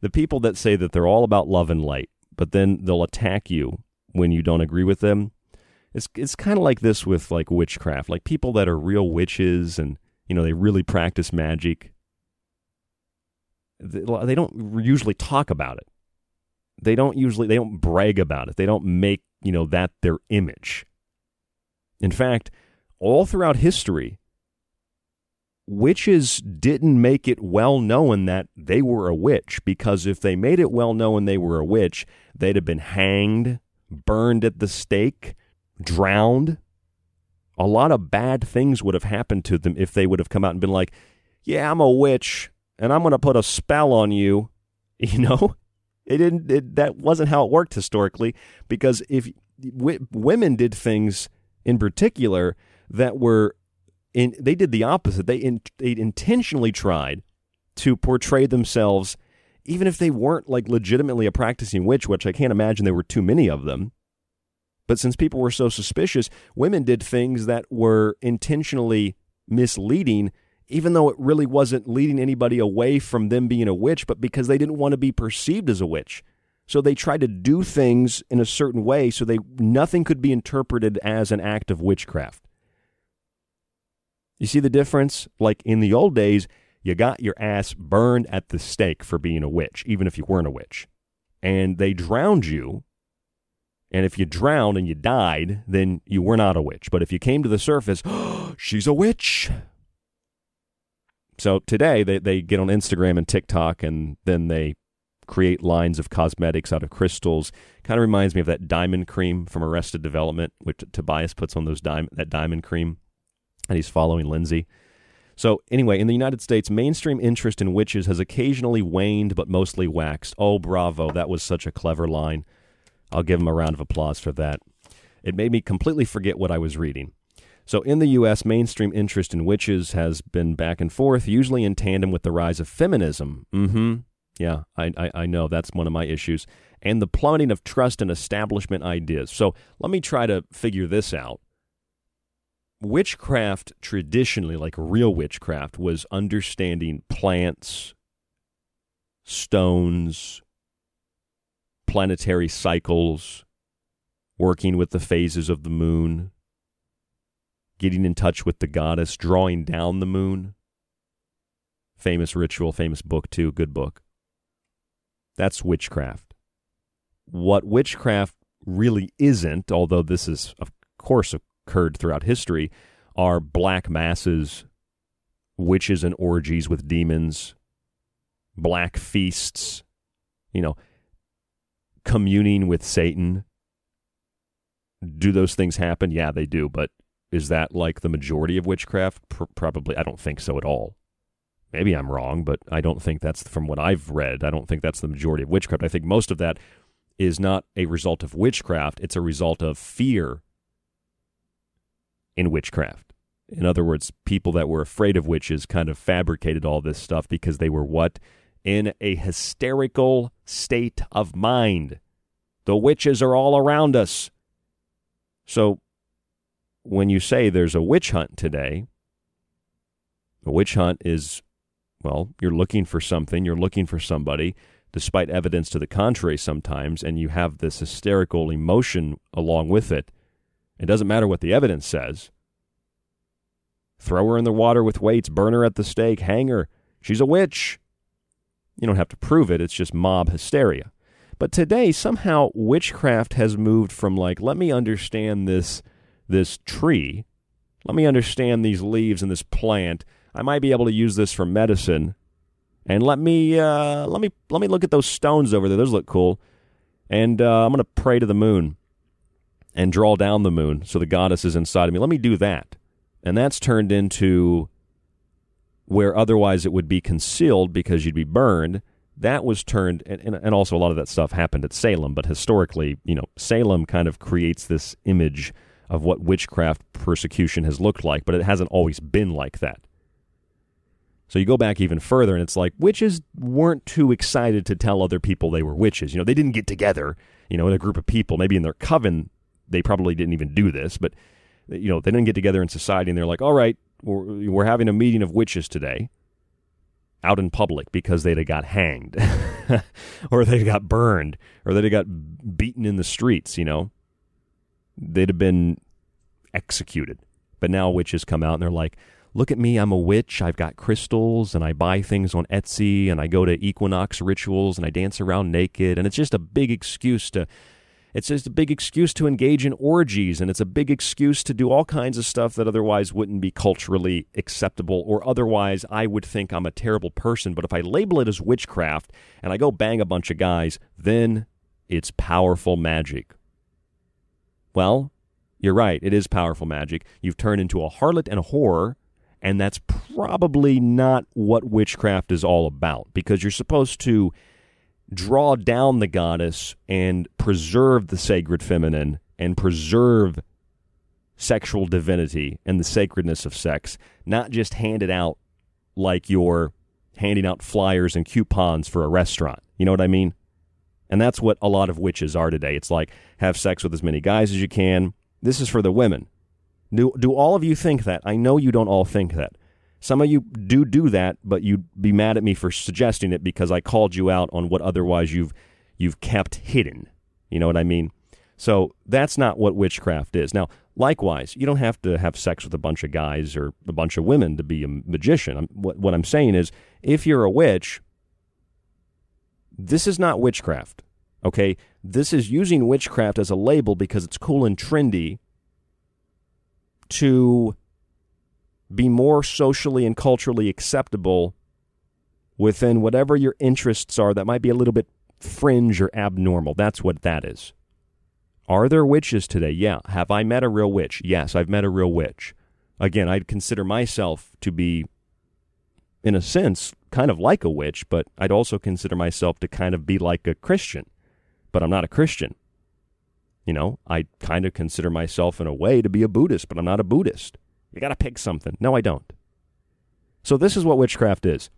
the people that say that they're all about love and light, but then they'll attack you when you don't agree with them. It's it's kind of like this with like witchcraft, like people that are real witches and you know they really practice magic. They don't usually talk about it. They don't usually they don't brag about it. They don't make you know that their image. In fact, all throughout history, witches didn't make it well known that they were a witch because if they made it well known they were a witch, they'd have been hanged, burned at the stake, drowned. A lot of bad things would have happened to them if they would have come out and been like, "Yeah, I'm a witch and I'm going to put a spell on you." You know? It didn't it, that wasn't how it worked historically because if w- women did things in particular that were in, they did the opposite. They in, they intentionally tried to portray themselves even if they weren't like legitimately a practicing witch, which I can't imagine there were too many of them. But since people were so suspicious, women did things that were intentionally misleading, even though it really wasn't leading anybody away from them being a witch, but because they didn't want to be perceived as a witch. So they tried to do things in a certain way so they nothing could be interpreted as an act of witchcraft. You see the difference? Like in the old days, you got your ass burned at the stake for being a witch, even if you weren't a witch. And they drowned you. And if you drowned and you died, then you were not a witch. But if you came to the surface, she's a witch. So today they, they get on Instagram and TikTok and then they create lines of cosmetics out of crystals. Kind of reminds me of that diamond cream from Arrested Development, which Tobias puts on those diamond that diamond cream, and he's following Lindsay. So anyway, in the United States, mainstream interest in witches has occasionally waned, but mostly waxed. Oh, bravo! That was such a clever line. I'll give him a round of applause for that. It made me completely forget what I was reading. So, in the U.S., mainstream interest in witches has been back and forth, usually in tandem with the rise of feminism. Mm-hmm. Yeah, I, I, I know that's one of my issues. And the plummeting of trust in establishment ideas. So, let me try to figure this out. Witchcraft, traditionally, like real witchcraft, was understanding plants, stones, planetary cycles, working with the phases of the moon, getting in touch with the goddess, drawing down the moon. Famous ritual, famous book, too, good book. That's witchcraft. What witchcraft really isn't, although this is, of course, occurred throughout history, are black masses, witches and orgies with demons, black feasts, you know, communing with Satan. Do those things happen? Yeah, they do. But is that like the majority of witchcraft? P- probably. I don't think so at all. Maybe I'm wrong, but I don't think that's from what I've read. I don't think that's the majority of witchcraft. I think most of that is not a result of witchcraft, it's a result of fear in witchcraft. In other words, people that were afraid of witches kind of fabricated all this stuff because they were what? In a hysterical state of mind. The witches are all around us. So when you say there's a witch hunt today, a witch hunt is, well, you're looking for something, you're looking for somebody, despite evidence to the contrary sometimes, and you have this hysterical emotion along with it. It doesn't matter what the evidence says. Throw her in the water with weights, burn her at the stake, hang her. She's a witch. You don't have to prove it, it's just mob hysteria. But today, somehow, witchcraft has moved from like, let me understand this, this tree, let me understand these leaves and this plant. I might be able to use this for medicine and let me uh, let me let me look at those stones over there. Those look cool. And uh, I'm going to pray to the moon and draw down the moon so the goddess is inside of me. Let me do that. And that's turned into where otherwise it would be concealed because you'd be burned. That was turned, and, and also a lot of that stuff happened at Salem, but historically, you know, Salem kind of creates this image of what witchcraft persecution has looked like, but it hasn't always been like that. So you go back even further, and it's like witches weren't too excited to tell other people they were witches. You know, they didn't get together, you know, in a group of people. Maybe in their coven, they probably didn't even do this, but, you know, they didn't get together in society and they're like, all right, we're, we're having a meeting of witches today out in public because they'd have got hanged or they'd got burned or they'd have got beaten in the streets, you know. They'd have been executed. But now witches come out and they're like, look at me, I'm a witch. I've got crystals and I buy things on Etsy and I go to equinox rituals and I dance around naked. And it's just a big excuse to. It's just a big excuse to engage in orgies, and it's a big excuse to do all kinds of stuff that otherwise wouldn't be culturally acceptable, or otherwise I would think I'm a terrible person. But if I label it as witchcraft and I go bang a bunch of guys, then it's powerful magic. Well, you're right. It is powerful magic. You've turned into a harlot and a whore and that's probably not what witchcraft is all about because you're supposed to draw down the goddess and preserve the sacred feminine and preserve sexual divinity and the sacredness of sex, not just hand it out like you're handing out flyers and coupons for a restaurant. You know what I mean? And that's what a lot of witches are today. It's like have sex with as many guys as you can. This is for the women. Do, do all of you think that? I know you don't all think that. Some of you do do that, but you'd be mad at me for suggesting it because I called you out on what otherwise you've you've kept hidden. You know what I mean? So that's not what witchcraft is. Now, likewise, you don't have to have sex with a bunch of guys or a bunch of women to be a magician. What, what I'm saying is, if you're a witch, this is not witchcraft. Okay? This is using witchcraft as a label because it's cool and trendy to be more socially and culturally acceptable within whatever your interests are that might be a little bit fringe or abnormal. That's what that is. Are there witches today? Yeah. Have I met a real witch? Yes, I've met a real witch. Again, I'd consider myself to be, in a sense, kind of like a witch, but I'd also consider myself to kind of be like a Christian. But I'm not a Christian. You know, I kind of consider myself in a way to be a Buddhist, but I'm not a Buddhist. You got to pick something. No, I don't. So this is what witchcraft is.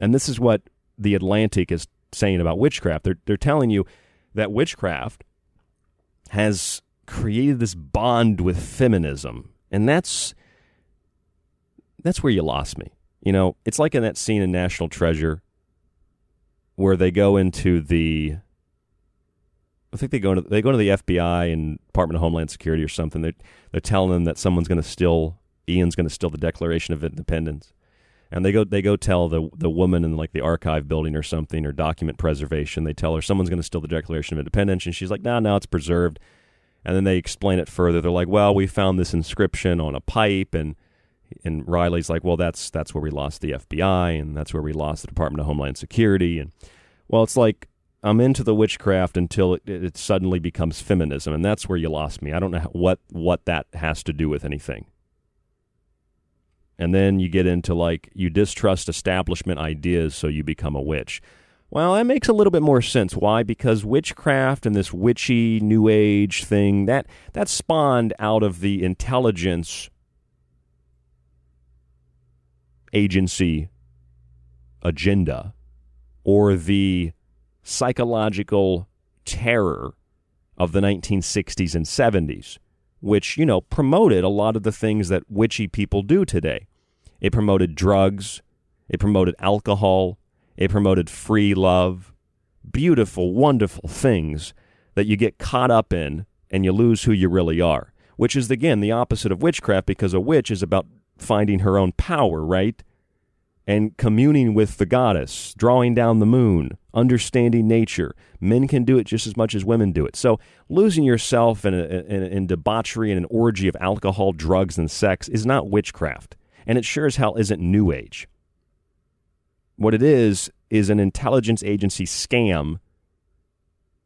And this is what the Atlantic is saying about witchcraft. They're, they're telling you that witchcraft has created this bond with feminism. And that's that's where you lost me. You know, it's like in that scene in National Treasure where they go into the I think they go to they go to the FBI and Department of Homeland Security or something. They're they're telling them that someone's going to steal Ian's going to steal the Declaration of Independence, and they go they go tell the the woman in like the archive building or something or document preservation. They tell her someone's going to steal the Declaration of Independence, and she's like, "No, nah, no, nah, it's preserved." And then they explain it further. They're like, "Well, we found this inscription on a pipe," and and Riley's like, "Well, that's that's where we lost the FBI, and that's where we lost the Department of Homeland Security." And well, it's like I'm into the witchcraft until it, it, suddenly becomes feminism, and that's where you lost me. I don't know what what that has to do with anything. And then you get into like you distrust establishment ideas, so you become a witch. Well, that makes a little bit more sense. Why? Because witchcraft and this witchy new age thing that that spawned out of the intelligence agency agenda or the psychological terror of the 1960s and 70s, which, you know, promoted a lot of the things that witchy people do today. It promoted drugs, it promoted alcohol, it promoted free love, beautiful, wonderful things that you get caught up in and you lose who you really are, which is, again, the opposite of witchcraft because a witch is about finding her own power, right? and communing with the goddess, drawing down the moon, understanding nature. Men can do it just as much as women do it. So, losing yourself in, a, in, in, debauchery and an orgy of alcohol, drugs, and sex is not witchcraft. And it sure as hell isn't New Age. What it is, is an intelligence agency scam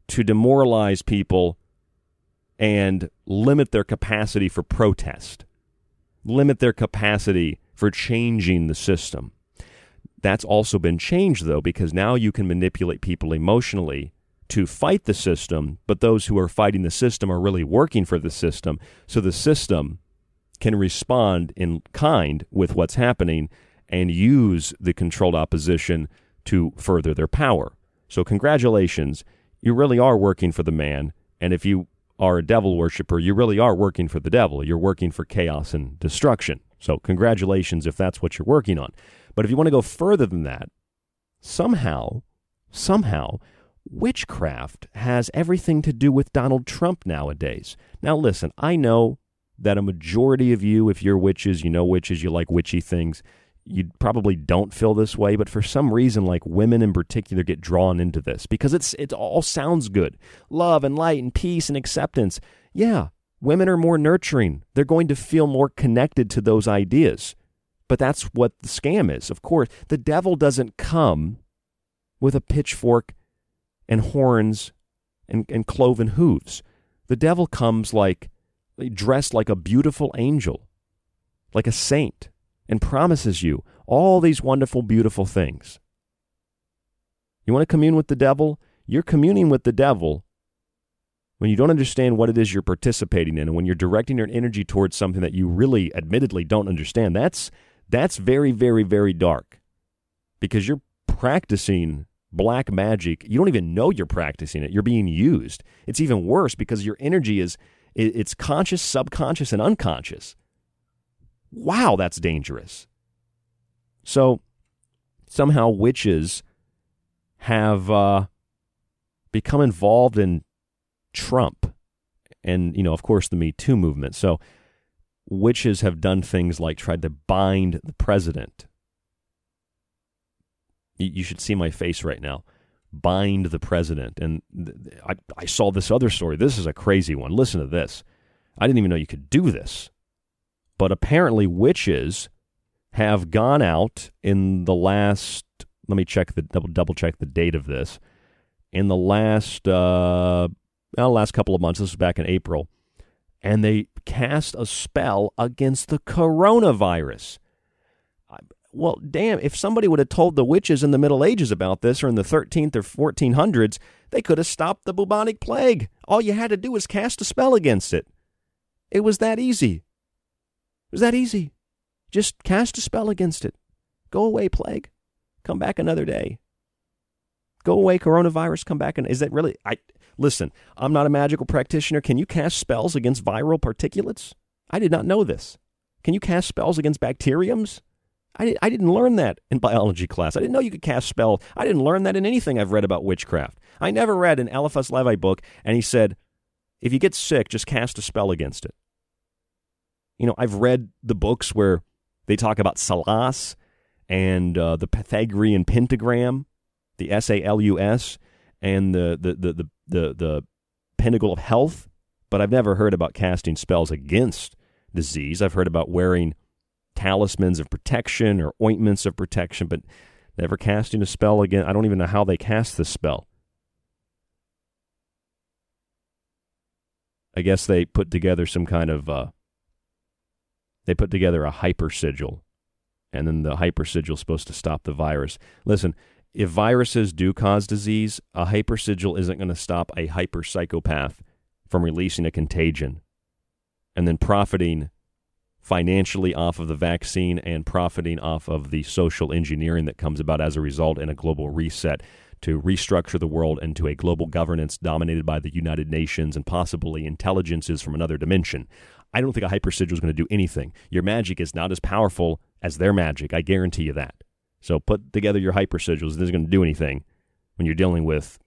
to demoralize people and limit their capacity for protest, limit their capacity for changing the system. That's also been changed, though, because now you can manipulate people emotionally to fight the system, but those who are fighting the system are really working for the system. So the system can respond in kind with what's happening and use the controlled opposition to further their power. So, congratulations, you really are working for the man. And if you are a devil worshiper, you really are working for the devil. You're working for chaos and destruction. So, congratulations if that's what you're working on. But if you want to go further than that, somehow, somehow, witchcraft has everything to do with Donald Trump nowadays. Now, listen, I know that a majority of you, if you're witches, you know witches, you like witchy things, you probably don't feel this way, but for some reason, like women in particular get drawn into this because it's it all sounds good. Love and light and peace and acceptance. Yeah, women are more nurturing. They're going to feel more connected to those ideas. But that's what the scam is. Of course, the devil doesn't come with a pitchfork and horns and, and cloven hooves. The devil comes like dressed like a beautiful angel, like a saint, and promises you all these wonderful, beautiful things. You want to commune with the devil? You're communing with the devil when you don't understand what it is you're participating in and when you're directing your energy towards something that you really admittedly don't understand. That's that's very, very, very dark because you're practicing black magic. You don't even know you're practicing it. You're being used. It's even worse because your energy is it's conscious, subconscious, and unconscious. Wow, that's dangerous. So somehow witches have uh, become involved in Trump and, you know, of course, the Me Too movement. So witches have done things like tried to bind the president. You should see my face right now. Bind the president. And I, I saw this other story. This is a crazy one. Listen to this. I didn't even know you could do this. But apparently, witches have gone out in the last, let me check the double, double check the date of this. In the last, uh, well, last couple of months, this was back in April, and they cast a spell against the coronavirus. Well, damn, if somebody would have told the witches in the Middle Ages about this or in the 13th or 1400s, they could have stopped the bubonic plague. All you had to do was cast a spell against it. It was that easy. Was that easy. Just cast a spell against it. Go away, plague. Come back another day. Go away, coronavirus. Come back. And is that really? I Listen, I'm not a magical practitioner. Can you cast spells against viral particulates? I did not know this. Can you cast spells against bacteriums? I, I didn't learn that in biology class. I didn't know you could cast spells. I didn't learn that in anything I've read about witchcraft. I never read an Eliphas Levi book and he said, if you get sick, just cast a spell against it. You know, I've read the books where they talk about Salus and uh, the Pythagorean pentagram, the S A L U S, and the the, the the the the pentacle of health. But I've never heard about casting spells against disease. I've heard about wearing talismans of protection or ointments of protection, but never casting a spell again. I don't even know how they cast this spell. I guess they put together some kind of uh, they put together a hyper sigil, and then the hyper sigil is supposed to stop the virus. Listen, if viruses do cause disease, a hyper sigil isn't going to stop a hyper psychopath from releasing a contagion and then profiting financially off of the vaccine and profiting off of the social engineering that comes about as a result in a global reset to restructure the world into a global governance dominated by the United Nations and possibly intelligences from another dimension. I don't think a hyper sigil is going to do anything. Your magic is not as powerful as their magic. I guarantee you that. So put together your hyper sigils. It isn't going to do anything when you're dealing with.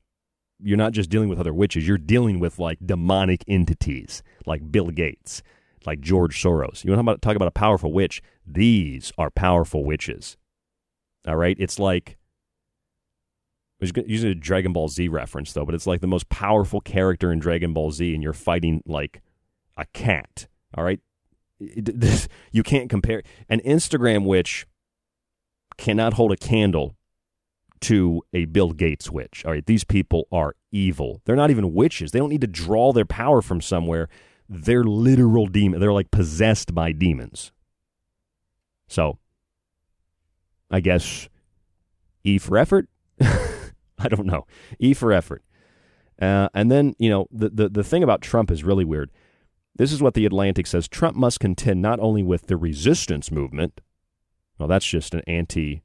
You're not just dealing with other witches. You're dealing with like demonic entities, like Bill Gates, like George Soros. You want to talk about a powerful witch? These are powerful witches. All right, it's like I was using a Dragon Ball Z reference though, but it's like the most powerful character in Dragon Ball Z, and you're fighting like a cat. All right, this, you can't compare an Instagram witch cannot hold a candle to a Bill Gates witch. All right, these people are evil. They're not even witches. They don't need to draw their power from somewhere. They're literal demons. They're like possessed by demons. So, I guess E for effort. I don't know. E for effort. Uh, and then, you know, the, the, the thing about Trump is really weird. This is what The Atlantic says Trump must contend not only with the resistance movement, well, that's just an anti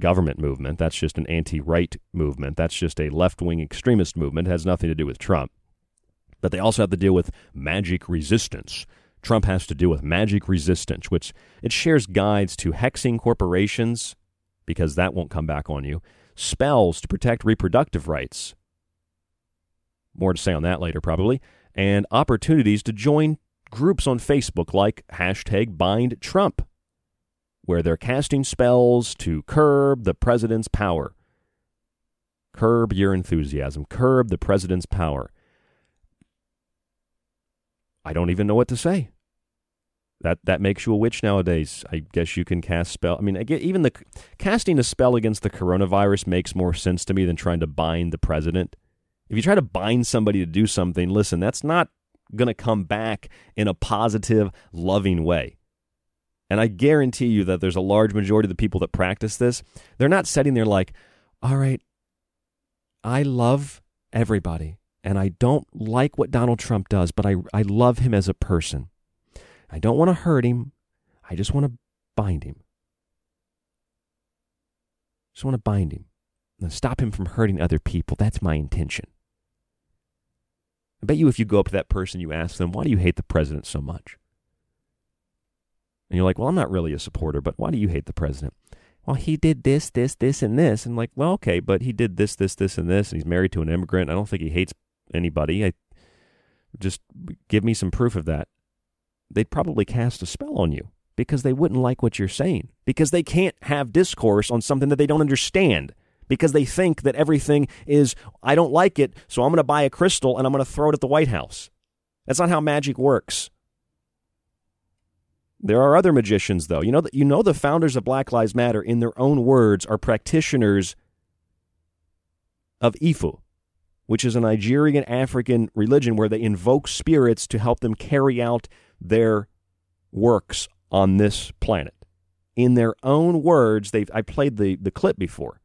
government movement, that's just an anti right movement, that's just a left wing extremist movement, it has nothing to do with Trump. But they also have to deal with magic resistance. Trump has to deal with magic resistance, which it shares guides to hexing corporations, because that won't come back on you, spells to protect reproductive rights. More to say on that later, probably and opportunities to join groups on Facebook like hashtag bind Trump, where they're casting spells to curb the president's power. Curb your enthusiasm. Curb the president's power. I don't even know what to say. That that makes you a witch nowadays. I guess you can cast spell. I mean, even the casting a spell against the coronavirus makes more sense to me than trying to bind the president. If you try to bind somebody to do something, listen, that's not going to come back in a positive, loving way. And I guarantee you that there's a large majority of the people that practice this, they're not sitting there like, all right, I love everybody and I don't like what Donald Trump does, but I, I love him as a person. I don't want to hurt him. I just want to bind him. Just want to bind him. Stop him from hurting other people. That's my intention. I bet you if you go up to that person, you ask them, why do you hate the president so much? And you're like, well, I'm not really a supporter, but why do you hate the president? Well, he did this, this, this, and this. And like, well, okay, but he did this, this, this, and this, and he's married to an immigrant. I don't think he hates anybody. I just give me some proof of that. They'd probably cast a spell on you because they wouldn't like what you're saying because they can't have discourse on something that they don't understand because they think that everything is, I don't like it, so I'm going to buy a crystal and I'm going to throw it at the White House. That's not how magic works. There are other magicians, though. You know that you know the founders of Black Lives Matter, in their own words, are practitioners of Ifa, which is a Nigerian African religion where they invoke spirits to help them carry out their works on this planet. In their own words, they've I played the, the clip before.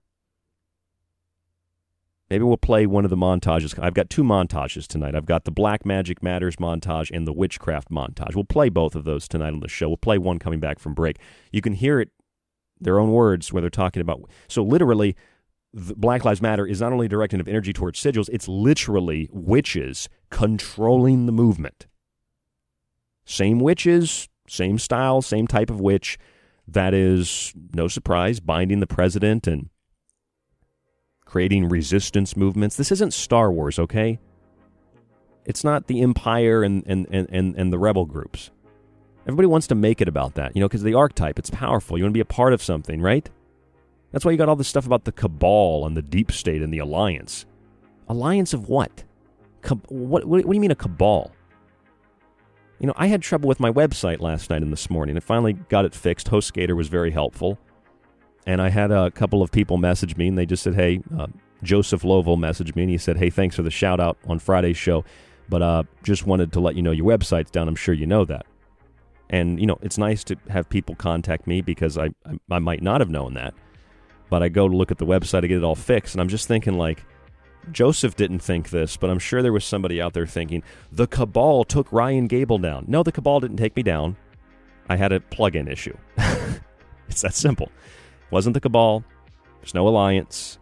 Maybe we'll play one of the montages. I've got two montages tonight. I've got the Black Magic Matters montage and the Witchcraft montage. We'll play both of those tonight on the show. We'll play one coming back from break. You can hear it, their own words, where they're talking about. So, literally, Black Lives Matter is not only directing of energy towards sigils, it's literally witches controlling the movement. Same witches, same style, same type of witch. that is, no surprise, binding the president and creating resistance movements. This isn't Star Wars, okay? It's not the Empire and, and, and, and, and the rebel groups. Everybody wants to make it about that, you know, because the archetype, it's powerful. You want to be a part of something, right? That's why you got all this stuff about the cabal and the deep state and the alliance. Alliance of what? Cab- what, what, what do you mean a cabal? You know, I had trouble with my website last night and this morning. I finally got it fixed. HostGator was very helpful. And I had a couple of people message me, and they just said, hey, uh, Joseph Lovell messaged me, and he said, hey, thanks for the shout out on Friday's show, but uh, just wanted to let you know your website's down. I'm sure you know that. And, you know, it's nice to have people contact me because I, I, I might not have known that. But I go to look at the website to get it all fixed, and I'm just thinking, like, Joseph didn't think this, but I'm sure there was somebody out there thinking, the cabal took Ryan Gable down. No, the cabal didn't take me down. I had a plug in issue. it's that simple. Wasn't the cabal. There's no alliance.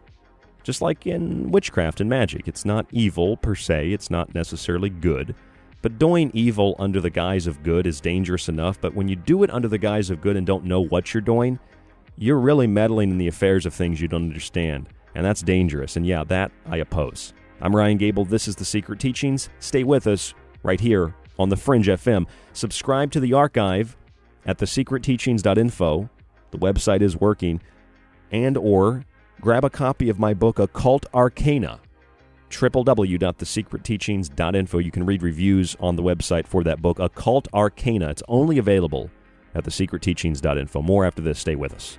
Just like in witchcraft and magic, it's not evil per se, it's not necessarily good. But doing evil under the guise of good is dangerous enough, but when you do it under the guise of good and don't know what you're doing, you're really meddling in the affairs of things you don't understand. And that's dangerous. And yeah, that I oppose. I'm Ryan Gable. This is The Secret Teachings. Stay with us right here on The Fringe FM. Subscribe to the archive at thesecretteachings.info. The website is working. And or grab a copy of my book, Occult Arcana, www.thesecretteachings.info. You can read reviews on the website for that book, Occult Arcana. It's only available at thesecretteachings.info. More after this. Stay with us.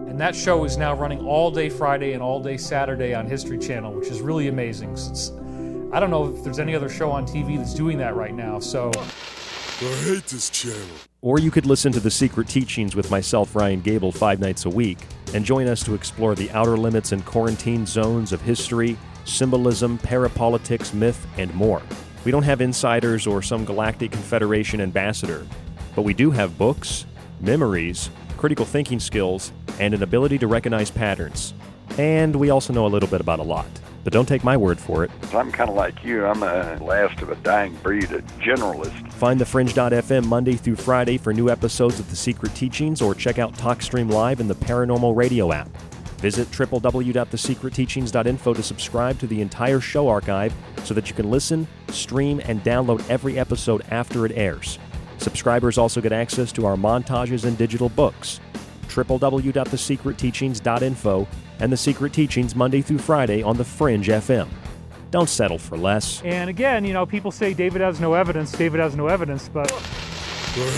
that show is now running all day Friday and all day Saturday on History Channel, which is really amazing. Since I don't know if there's any other show on TV that's doing that right now. So I hate this channel. Or you could listen to The Secret Teachings with myself, Ryan Gable, five nights a week, and join us to explore the outer limits and quarantine zones of history, symbolism, parapolitics, myth, and more. We don't have insiders or some galactic confederation ambassador, but we do have books, memories, critical thinking skills, and an ability to recognize patterns. And we also know a little bit about a lot. But don't take my word for it. I'm kind of like you. I'm a last of a dying breed, a generalist. Find the Fringe.fm Monday through Friday for new episodes of The Secret Teachings or check out TalkStream Live in the Parabnormal Radio app. Visit www.thesecretteachings.info to subscribe to the entire show archive so that you can listen, stream, and download every episode after it airs. Subscribers also get access to our montages and digital books. www.thesecretteachings.info and The Secret Teachings Monday through Friday on The Fringe FM. Don't settle for less. And again, you know, people say David has no evidence, David has no evidence, but. I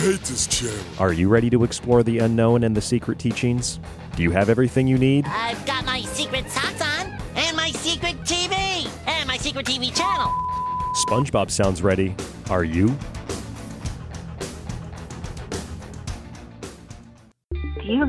hate this channel. Are you ready to explore the unknown and the secret teachings? Do you have everything you need? I've got my secret socks on, and my secret TV, and my secret TV channel. SpongeBob sounds ready. Are you?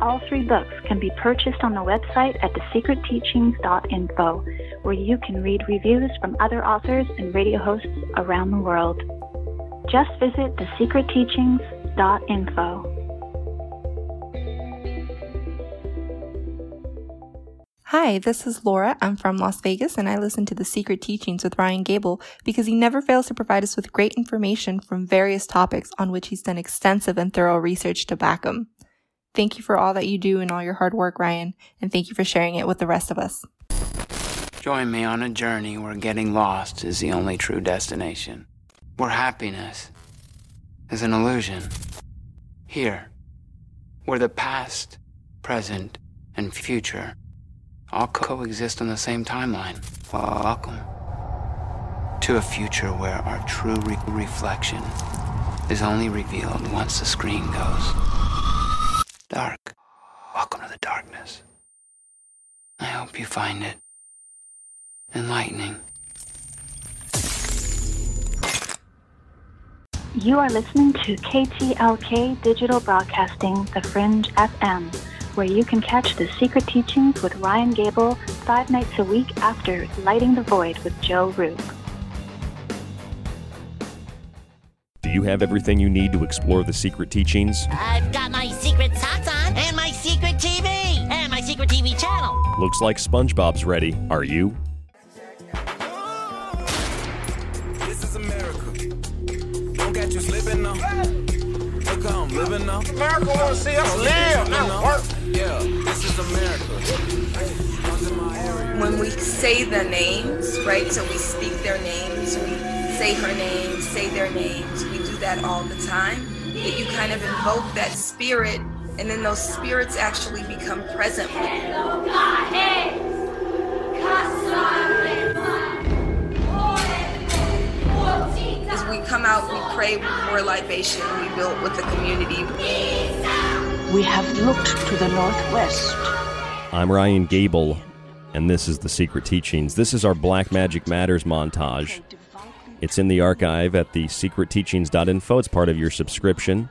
All three books can be purchased on the website at thesecretteachings.info, where you can read reviews from other authors and radio hosts around the world. Just visit thesecretteachings.info. Hi, this is Laura. I'm from Las Vegas and I listen to The Secret Teachings with Ryan Gable because he never fails to provide us with great information from various topics on which he's done extensive and thorough research to back them. Thank you for all that you do and all your hard work, Ryan, and thank you for sharing it with the rest of us. Join me on a journey where getting lost is the only true destination, where happiness is an illusion. Here, where the past, present, and future all coexist on the same timeline. Welcome to a future where our true re- reflection is only revealed once the screen goes dark. Welcome to the darkness. I hope you find it enlightening. You are listening to KTLK Digital Broadcasting, The Fringe FM, where you can catch the secret teachings with Ryan Gable five nights a week after Lighting the Void with Joe Rupe. You have everything you need to explore the secret teachings? I've got my secret socks on, and my secret TV, and my secret TV channel. Looks like SpongeBob's ready. Are you? This is America. Don't get you slipping now. Look how I'm living now. America wanna see us live, not work. Yeah, this is America. when we say the names, right? So we speak their names, we say her name, say their names. We do that all the time. That you kind of invoke that spirit, and then those spirits actually become present with you. As we come out, we pray, we pour libation, we build with the community. We have looked to the northwest. I'm Ryan Gable, and this is The Secret Teachings. This is our Black Magic Matters montage. It's in the archive at the secretteachings.info. It's part of your subscription.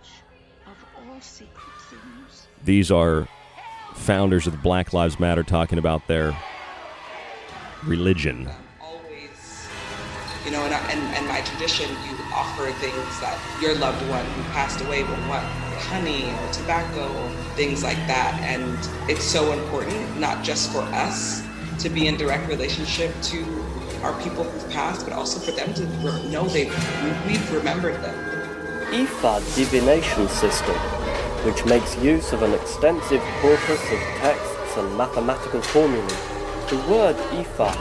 These are founders of Black Lives Matter talking about their religion. Always, you know, and, and, and my tradition, you offer things that your loved one who passed away will want, honey or tobacco or things like that. And it's so important, not just for us to be in direct relationship to our people who've passed, but also for them to know they've, we've remembered them. IFA divination system, which makes use of an extensive corpus of texts and mathematical formulae. The word IFA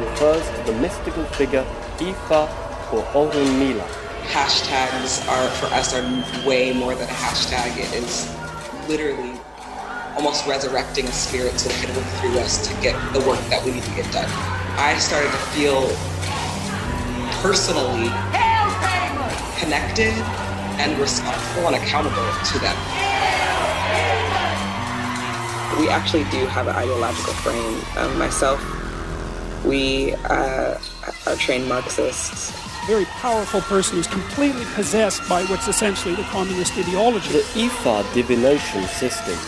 refers to the mystical figure Ifa or Orunmila. Hashtags are, for us, are way more than a hashtag. It is literally almost resurrecting a spirit can work through us to get the work that we need to get done. I started to feel personally connected and responsible and accountable to them. We actually do have an ideological frame. Um, myself, we uh, are trained Marxists. very powerful person who's completely possessed by what's essentially the communist ideology. The IFA divination system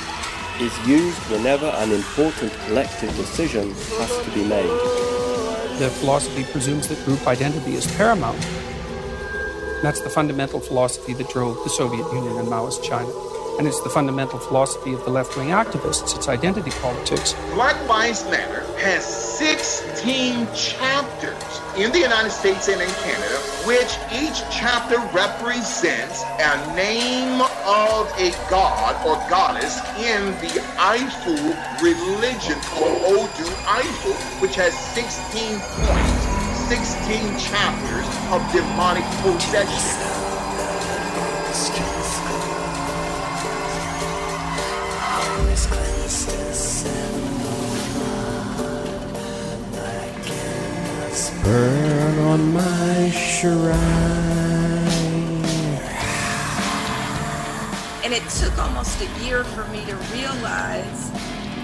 is used whenever an important collective decision has to be made. The philosophy presumes that group identity is paramount. That's the fundamental philosophy that drove the Soviet Union and Maoist China. And it's the fundamental philosophy of the left wing activists. It's identity politics. Black Lives Matter has 16 chapters in the United States and in Canada, which each chapter represents a name of a god or goddess in the Ifa religion called Odu Ifa, which has 16 points, 16 chapters of demonic possession. Burn on my shrine. And it took almost a year for me to realize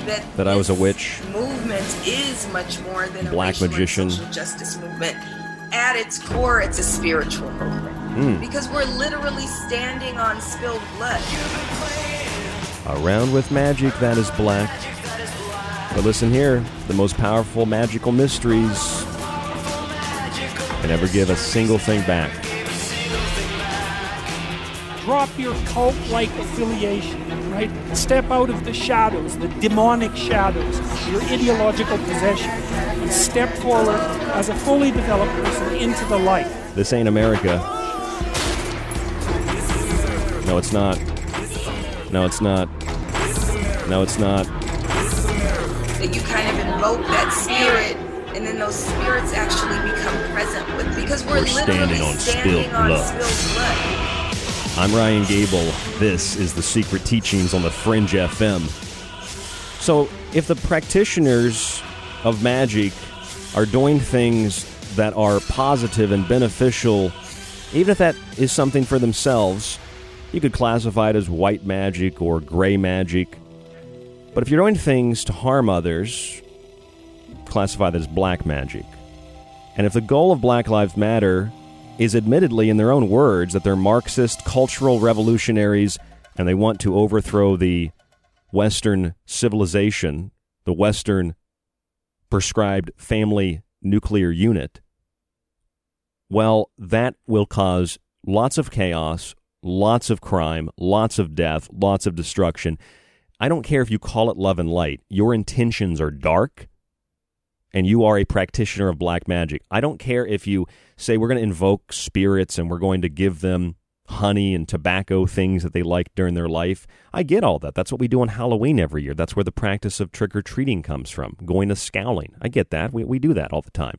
that That I was a witch. Movement is much more than a Black magician. social justice movement. At its core, it's a spiritual movement Hmm. because we're literally standing on spilled blood. Around with magic that is black. But listen here, the most powerful magical mysteries can never give a single thing back. Drop your cult like affiliation, right? Step out of the shadows, the demonic shadows, your ideological possession, and step forward as a fully developed person into the light. This ain't America. No, it's not. No, it's not. No, it's not. That you kind of invoke that spirit, and then those spirits actually become present with because we're, We're literally standing on standing spilled on blood. spilled blood. I'm Ryan Gable. This is the Secret Teachings on the Fringe FM. So, if the practitioners of magic are doing things that are positive and beneficial, even if that is something for themselves, you could classify it as white magic or gray magic. But if you're doing things to harm others, classify that as black magic. And if the goal of Black Lives Matter is admittedly, in their own words, that they're Marxist cultural revolutionaries and they want to overthrow the Western civilization, the Western prescribed family nuclear unit, well, that will cause lots of chaos, lots of crime, lots of death, lots of destruction. I don't care if you call it love and light, your intentions are dark and you are a practitioner of black magic. I don't care if you say we're going to invoke spirits and we're going to give them honey and tobacco things that they like during their life. I get all that. That's what we do on Halloween every year. That's where the practice of trick or treating comes from, going to scowling. I get that. We, we do that all the time.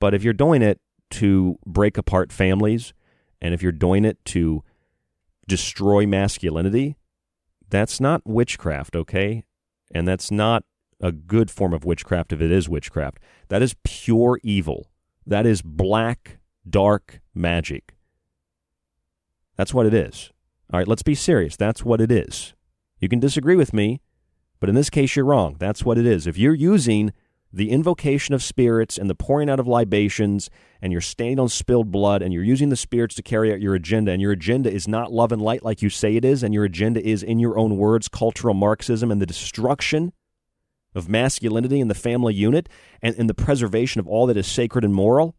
But if you're doing it to break apart families and if you're doing it to destroy masculinity, that's not witchcraft, okay? And that's not a good form of witchcraft if it is witchcraft. That is pure evil. That is black, dark magic. That's what it is. All right, let's be serious. That's what it is. You can disagree with me, but in this case, you're wrong. That's what it is. If you're using the invocation of spirits and the pouring out of libations, and you're standing on spilled blood, and you're using the spirits to carry out your agenda, and your agenda is not love and light like you say it is, and your agenda is, in your own words, cultural Marxism and the destruction of masculinity in the family unit and, and the preservation of all that is sacred and moral,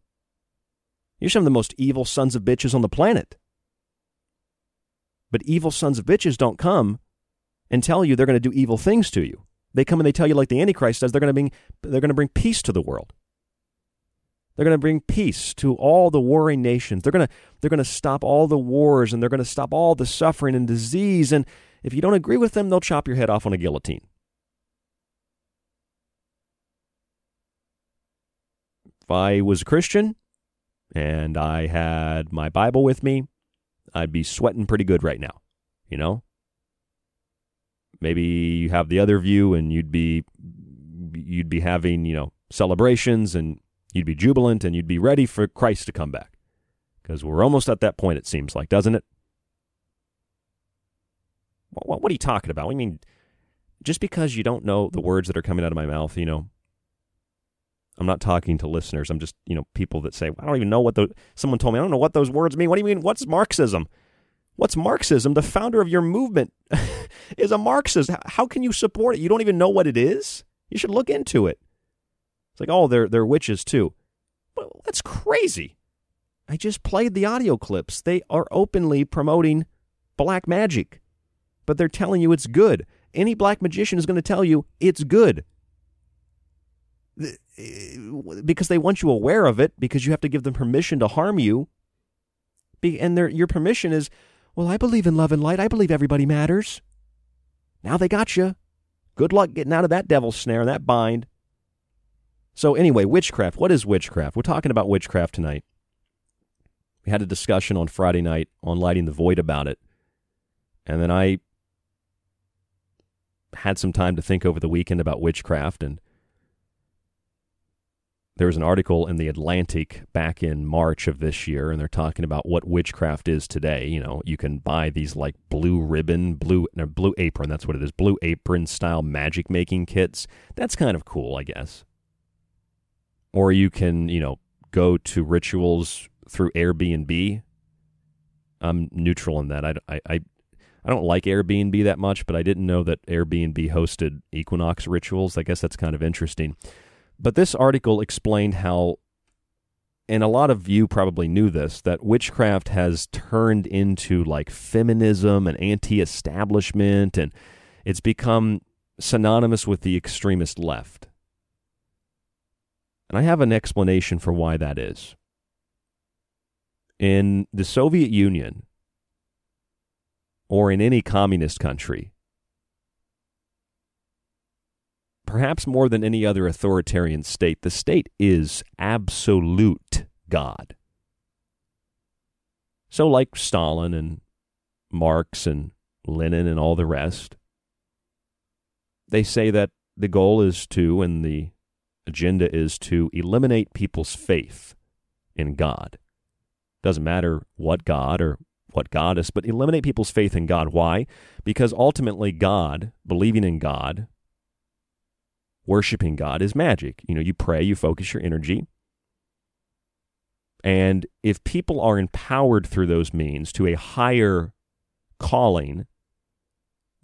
you're some of the most evil sons of bitches on the planet. But evil sons of bitches don't come and tell you they're going to do evil things to you. They come and they tell you, like the Antichrist does, they're going to bring, they're going to bring peace to the world. They're going to bring peace to all the warring nations. They're going to, they're going to stop all the wars and they're going to stop all the suffering and disease. And if you don't agree with them, they'll chop your head off on a guillotine. I was a Christian and I had my Bible with me, I'd be sweating pretty good right now, you know? Maybe you have the other view and you'd be you'd be having, you know, celebrations and you'd be jubilant and you'd be ready for Christ to come back. Because we're almost at that point, it seems like, doesn't it? What, what are you talking about? I mean, just because you don't know the words that are coming out of my mouth, you know, I'm not talking to listeners. I'm just, you know, people that say, I don't even know what the, someone told me, I don't know what those words mean. What do you mean? What's Marxism? What's Marxism? The founder of your movement is a Marxist. How can you support it? You don't even know what it is? You should look into it. It's like, oh, they're, they're witches too. Well, that's crazy. I just played the audio clips. They are openly promoting black magic, but they're telling you it's good. Any black magician is going to tell you it's good Eh, because they want you aware of it because you have to give them permission to harm you. And their, your permission is, well, I believe in love and light. I believe everybody matters. Now they got you. Good luck getting out of that devil's snare and that bind. So, anyway, witchcraft. What is witchcraft? We're talking about witchcraft tonight. We had a discussion on Friday night on Lighting the Void about it. And then I had some time to think over the weekend about witchcraft and there was an article in the Atlantic back in March of this year, and they're talking about what witchcraft is today. You know, you can buy these like blue ribbon, blue no, blue apron. That's what it is, blue apron style magic making kits. That's kind of cool, I guess. Or you can, you know, go to rituals through Airbnb. I'm neutral in that. I, I, I, I don't like Airbnb that much, but I didn't know that Airbnb hosted equinox rituals. I guess that's kind of interesting. But this article explained how, and a lot of you probably knew this, that witchcraft has turned into like feminism and anti establishment, and it's become synonymous with the extremist left. And I have an explanation for why that is. In the Soviet Union, or in any communist country, perhaps more than any other authoritarian state, the state is absolute God. So, like Stalin and Marx and Lenin and all the rest, they say that the goal is to, and the agenda is to eliminate people's faith in God. Doesn't matter what God or what goddess, but eliminate people's faith in God. Why? Because ultimately, God, believing in God, worshiping God is magic. You know, you pray, you focus your energy. And if people are empowered through those means to a higher calling,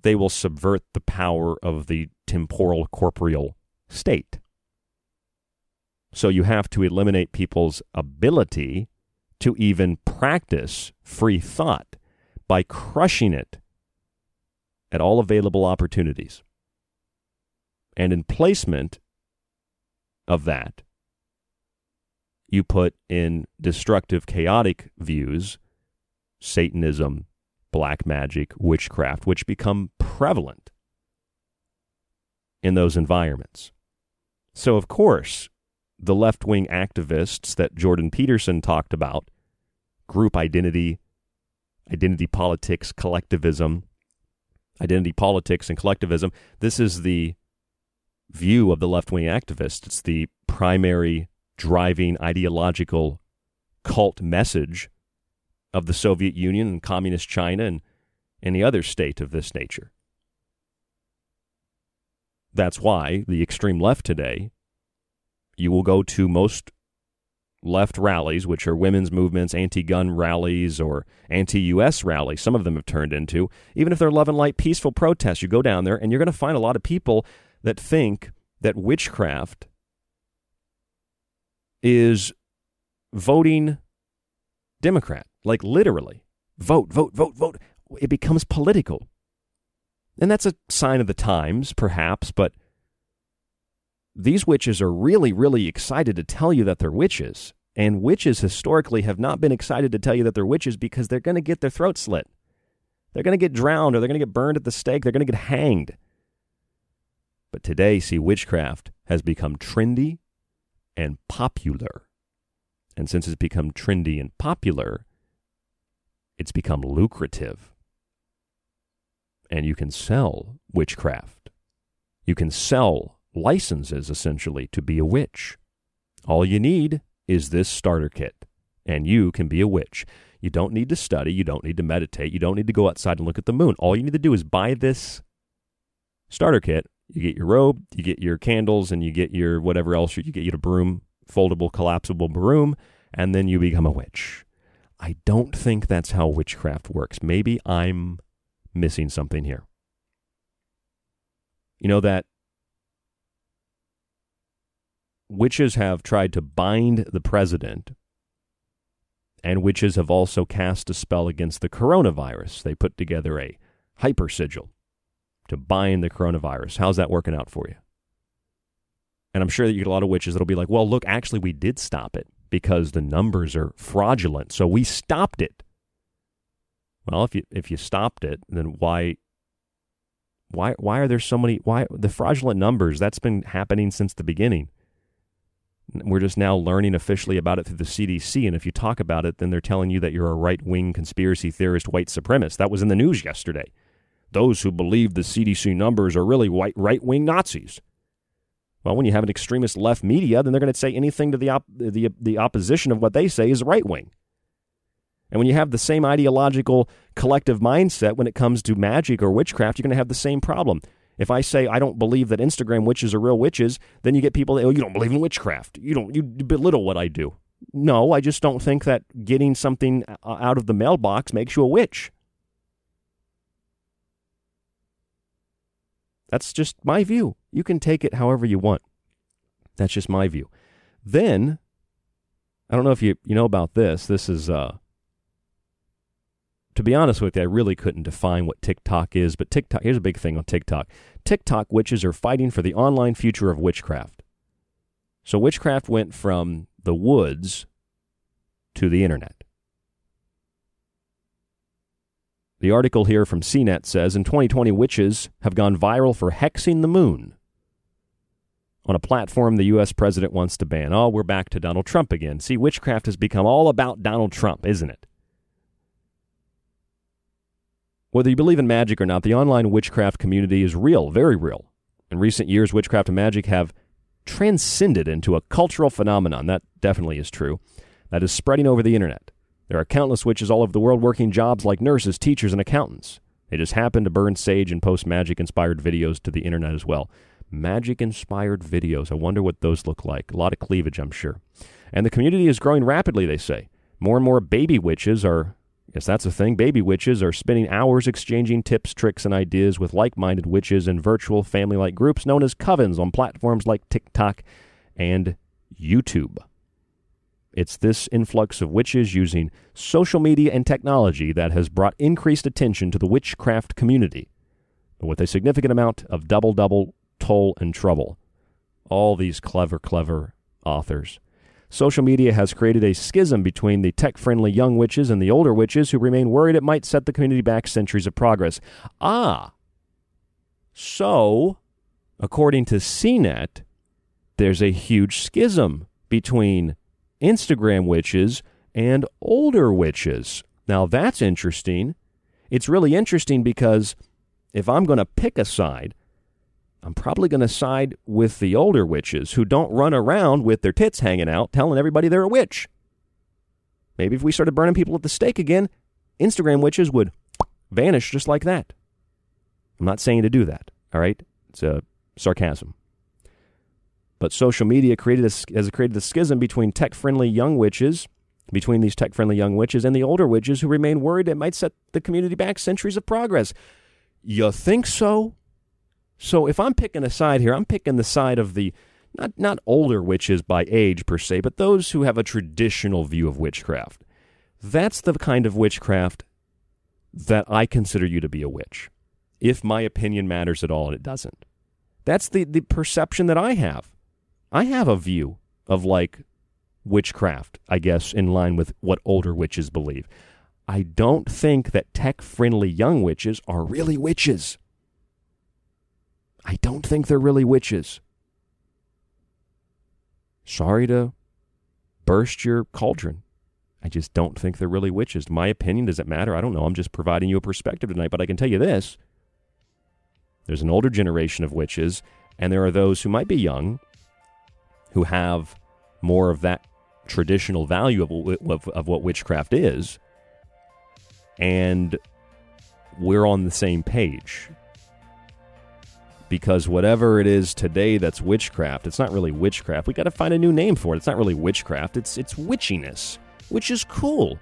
they will subvert the power of the temporal corporeal state. So you have to eliminate people's ability to even practice free thought by crushing it at all available opportunities. And in placement of that, you put in destructive, chaotic views, Satanism, black magic, witchcraft, which become prevalent in those environments. So, of course, the left wing activists that Jordan Peterson talked about group identity, identity politics, collectivism, identity politics, and collectivism this is the view of the left wing activists. It's the primary driving ideological cult message of the Soviet Union and Communist China and any other state of this nature. That's why the extreme left today, you will go to most left rallies, which are women's movements, anti gun rallies, or anti US rallies, some of them have turned into, even if they're love and light, peaceful protests, you go down there and you're going to find a lot of people that think that witchcraft is voting Democrat. Like literally. Vote, vote, vote, vote. It becomes political. And that's a sign of the times, perhaps, but these witches are really, really excited to tell you that they're witches. And witches historically have not been excited to tell you that they're witches because they're going to get their throat slit. They're going to get drowned or they're going to get burned at the stake. They're going to get hanged. But today, see, witchcraft has become trendy and popular. And since it's become trendy and popular, it's become lucrative. And you can sell witchcraft. You can sell licenses, essentially, to be a witch. All you need is this starter kit, and you can be a witch. You don't need to study. You don't need to meditate. You don't need to go outside and look at the moon. All you need to do is buy this starter kit you get your robe, you get your candles, and you get your whatever else. You get you a broom, foldable, collapsible broom, and then you become a witch. I don't think that's how witchcraft works. Maybe I'm missing something here. You know that witches have tried to bind the president, and witches have also cast a spell against the coronavirus. They put together a hyper sigil to bind the coronavirus. How's that working out for you? And I'm sure that you get a lot of witches that'll be like, well, look, actually, we did stop it because the numbers are fraudulent. So we stopped it. Well, if you if you stopped it, then why why why are there so many why the fraudulent numbers that's been happening since the beginning we're just now learning officially about it through the CDC and if you talk about it then they're telling you that you're a right-wing conspiracy theorist white supremacist that was in the news yesterday those who believe the CDC numbers are really white right wing Nazis. Well, when you have an extremist left media, then they're going to say anything to the, op- the, the opposition of what they say is right wing. And when you have the same ideological collective mindset when it comes to magic or witchcraft, you're going to have the same problem. If I say I don't believe that Instagram witches are real witches, then you get people that, oh, you don't believe in witchcraft. You don't, you belittle what I do. No, I just don't think that getting something uh, out of the mailbox makes you a witch. That's just my view. You can take it however you want. That's just my view. Then, I don't know if you, you know about this. This is, uh, to be honest with you, I really couldn't define what TikTok is, but TikTok, here's a big thing on TikTok. TikTok witches are fighting for the online future of witchcraft. So witchcraft went from the woods to the internet. The article here from CNET says in 2020, witches have gone viral for hexing the moon on a platform the U.S. president wants to ban. Oh, we're back to Donald Trump again. See, witchcraft has become all about Donald Trump, isn't it? Whether you believe in magic or not, the online witchcraft community is real, very real. In recent years, witchcraft and magic have transcended into a cultural phenomenon. That definitely is true. That is spreading over the internet. There are countless witches all over the world working jobs like nurses, teachers, and accountants. They just happen to burn sage and post magic inspired videos to the internet as well. Magic inspired videos. I wonder what those look like. A lot of cleavage, I'm sure. And the community is growing rapidly, they say. More and more baby witches are, yes, that's a thing. Baby witches are spending hours exchanging tips, tricks, and ideas with like minded witches in virtual family like groups known as covens on platforms like TikTok and YouTube. It's this influx of witches using social media and technology that has brought increased attention to the witchcraft community, but with a significant amount of double double, toll, and trouble. All these clever, clever authors. Social media has created a schism between the tech friendly young witches and the older witches who remain worried it might set the community back centuries of progress. Ah, so, according to CNET, there's a huge schism between Instagram witches and older witches. Now that's interesting. It's really interesting because if I'm going to pick a side, I'm probably going to side with the older witches who don't run around with their tits hanging out telling everybody they're a witch. Maybe if we started burning people at the stake again, Instagram witches would vanish just like that. I'm not saying to do that, all right? It's a sarcasm. But social media created a, has created a schism between tech friendly young witches, between these tech friendly young witches and the older witches who remain worried it might set the community back centuries of progress. You think so? So if I'm picking a side here, I'm picking the side of the not not older witches by age per se, but those who have a traditional view of witchcraft. That's the kind of witchcraft that I consider you to be a witch. If my opinion matters at all, and it doesn't. That's the, the perception that I have. I have a view of like witchcraft, I guess, in line with what older witches believe. I don't think that tech friendly young witches are really witches. I don't think they're really witches. Sorry to burst your cauldron. I just don't think they're really witches. My opinion, does it matter? I don't know. I'm just providing you a perspective tonight, but I can tell you this. There's an older generation of witches, and there are those who might be young who have more of that traditional value of, of, of what witchcraft is, and we're on the same page. Because whatever it is today that's witchcraft, it's not really witchcraft. We got to find a new name for it. It's not really witchcraft. It's it's witchiness, which is cool.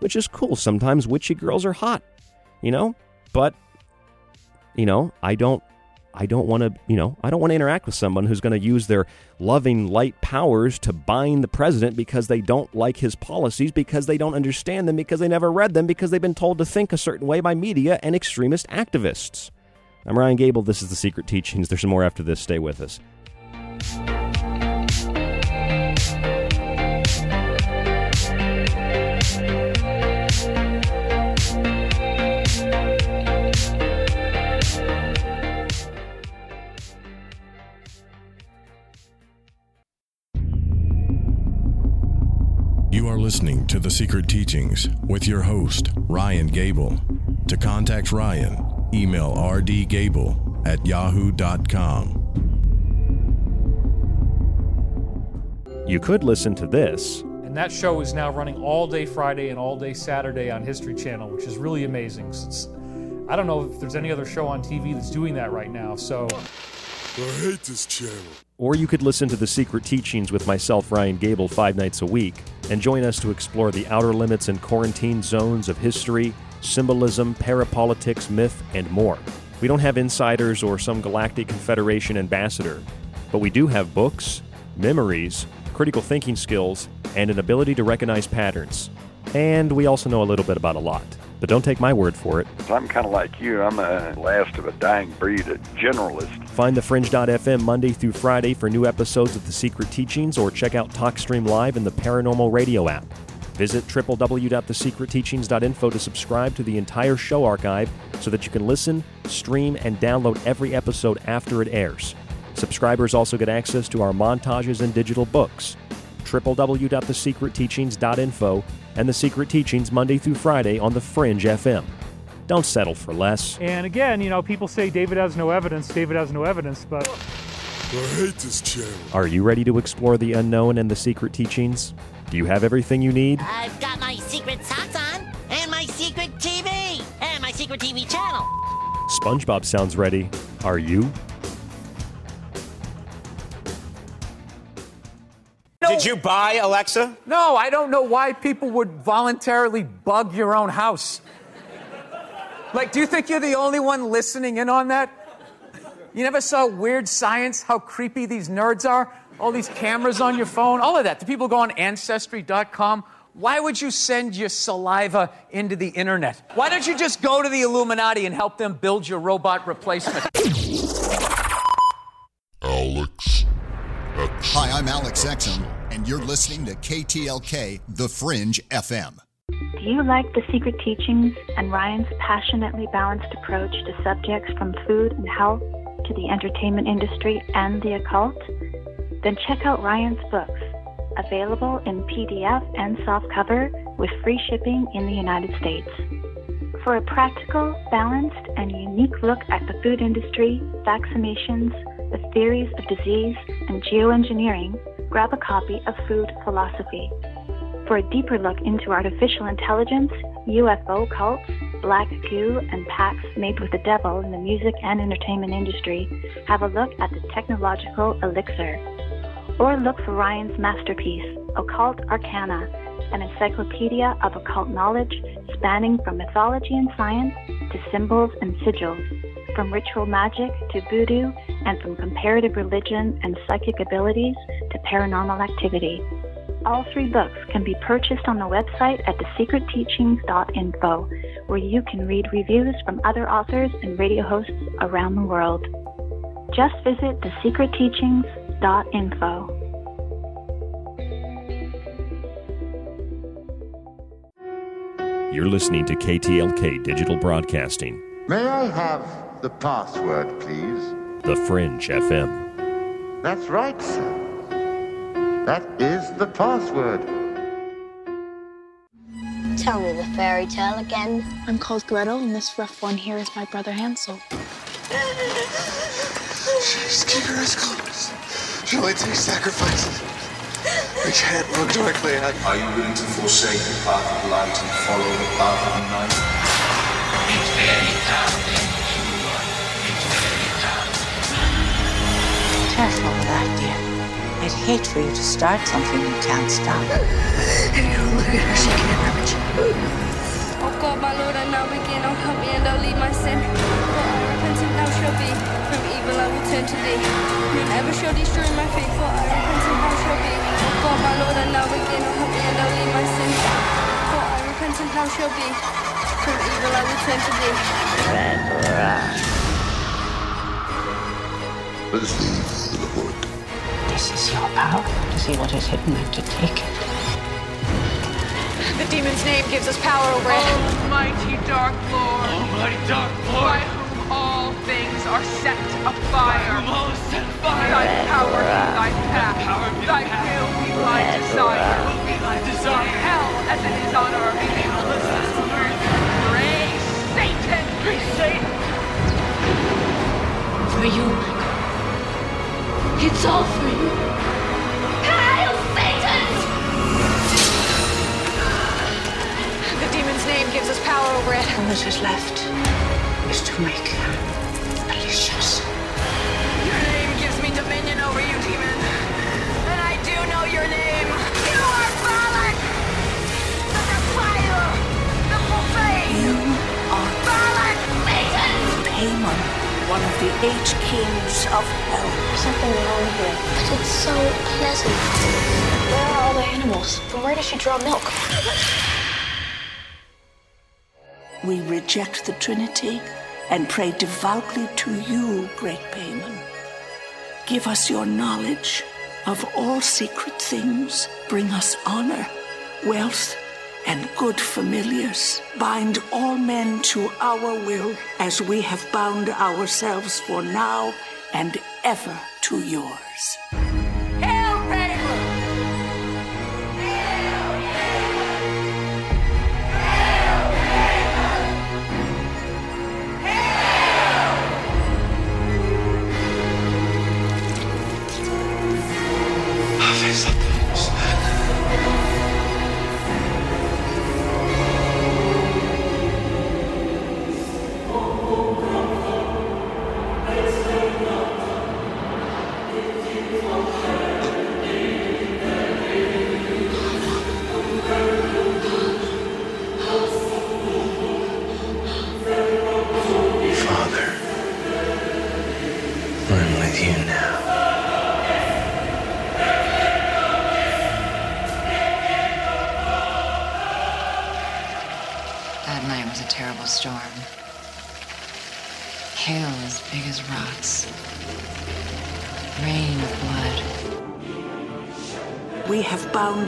Which is cool. Sometimes witchy girls are hot, you know. But you know, I don't I don't want to, you know, I don't want to interact with someone who's going to use their loving light powers to bind the president because they don't like his policies, because they don't understand them, because they never read them, because they've been told to think a certain way by media and extremist activists. I'm Ryan Gable. This is The Secret Teachings. There's some more after this. Stay with us. You are listening to The Secret Teachings with your host, Ryan Gable. To contact Ryan, email rdgable at yahoo.com. You could listen to this. And that show is now running all day Friday and all day Saturday on History Channel, which is really amazing. Since I don't know if there's any other show on TV that's doing that right now, so. I hate this channel. Or you could listen to The Secret Teachings with myself, Ryan Gable, five nights a week, and join us to explore the outer limits and quarantine zones of history, symbolism, parapolitics, myth, and more. We don't have insiders or some galactic confederation ambassador, but we do have books, memories, critical thinking skills, and an ability to recognize patterns. And we also know a little bit about a lot. But don't take my word for it. I'm kind of like you. I'm a last of a dying breed, a generalist. Find thefringe.fm Monday through Friday for new episodes of The Secret Teachings or check out TalkStream Live in the Parabnormal Radio app. Visit www.thesecretteachings.info to subscribe to the entire show archive so that you can listen, stream, and download every episode after it airs. Subscribers also get access to our montages and digital books. www.thesecretteachings.info and The Secret Teachings Monday through Friday on The Fringe FM. Don't settle for less. And again, you know, people say David has no evidence, David has no evidence, but I hate this channel. Are you ready to explore the unknown and the secret teachings? Do you have everything you need? I've got my secret socks on, and my secret TV, and my secret TV channel. SpongeBob sounds ready. Are you? Did you buy Alexa? No, I don't know why people would voluntarily bug your own house. Like, do you think you're the only one listening in on that? You never saw Weird Science, how creepy these nerds are? All these cameras on your phone, all of that. Do people go on Ancestry.com? Why would you send your saliva into the internet? Why don't you just go to the Illuminati and help them build your robot replacement? Alex Hi, I'm Alex Exum, and you're listening to KTLK The Fringe FM. Do you like the secret teachings and Ryan's passionately balanced approach to subjects from food and health to the entertainment industry and the occult? Then check out Ryan's books, available in PDF and softcover with free shipping in the United States. For a practical, balanced, and unique look at the food industry, vaccinations, the theories of disease, and geoengineering, grab a copy of Food Philosophy. For a deeper look into artificial intelligence, UFO cults, black goo, and pacts made with the devil in the music and entertainment industry, have a look at the technological elixir. Or look for Ryan's masterpiece, Occult Arcana, an encyclopedia of occult knowledge spanning from mythology and science to symbols and sigils, from ritual magic to voodoo, and from comparative religion and psychic abilities to paranormal activity. All three books can be purchased on the website at thesecretteachings.info, where you can read reviews from other authors and radio hosts around the world. Just visit thesecretteachings.info. You're listening to KTLK Digital Broadcasting, May I have the password, please? The Fringe FM. That's right, sir. That is the password. Tell me the fairy tale again. I'm called Gretel, and this rough one here is my brother Hansel. Just keep your eyes closed. She only takes sacrifices. We can't look directly at Are you willing to forsake the path of light and follow the path of night? It's very time. Careful with that, dear. I'd hate for you to start something you can't stop. You look at her, she can't hurt you. Oh God, my Lord, I now begin. Oh, help me and I'll leave my sin. For I repentant now shall be. From evil I will turn to thee. None ever shall destroy my faith, for I repentant now shall be. Oh God, my Lord, I now begin. Oh, help me and I'll leave my sin. For I repentant now shall be. From evil I will turn to thee. Red rush. Let us leave the Lord. This is your power to see what is hidden and to take it. The demon's name gives us power over it. Almighty Dark Lord. Almighty Dark Lord. By whom all things are set afire. By whom all is set afire. Thy power be thy path. power be thy path. will be thy Red desire. rock. Will be thy desire. Hell as it is on earth. Hell as it is on earth. Praise Satan. Praise Satan. For you, Michael. It's all for you. Hail Satan! The demon's name gives us power over it. All that is left is to make her malicious. Your name gives me dominion over you, demon. And I do know your name. You are Valac! The defiler! The profane! You are Valac Satan! Paimon one of the eight kings of hell. There's something wrong here, but it's so pleasant. Where are all the animals? From where does she draw milk? We reject the Trinity and pray devoutly to you, great Paimon. Give us your knowledge of all secret things. Bring us honor, wealth, and good familiars. Bind all men to our will as we have bound ourselves for now and ever to yours.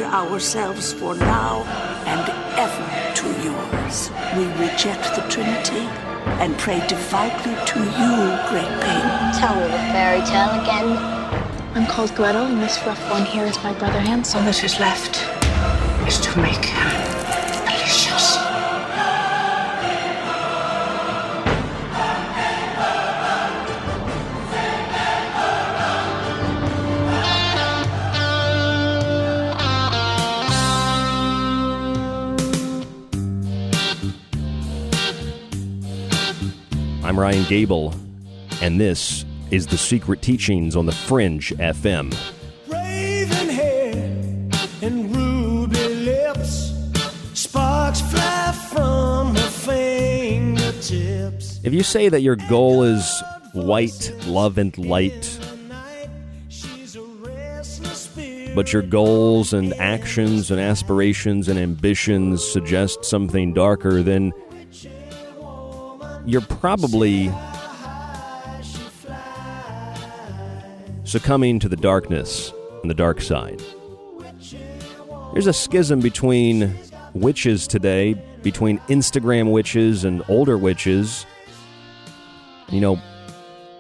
Ourselves for now and ever to yours. We reject the Trinity and pray devoutly to you, great Pain. Tell me the fairy tale again. I'm called Gretel, and this rough one here is my brother Hansel. All that is left is to make I'm Ryan Gable, and this is The Secret Teachings on the Fringe FM. Raven hair and ruby lips, sparks fly from her fingertips. If you say that your goal is white, love, and light, but your goals and actions and aspirations and ambitions suggest something darker, then you're probably succumbing to the darkness and the dark side. There's a schism between witches today, between Instagram witches and older witches. You know,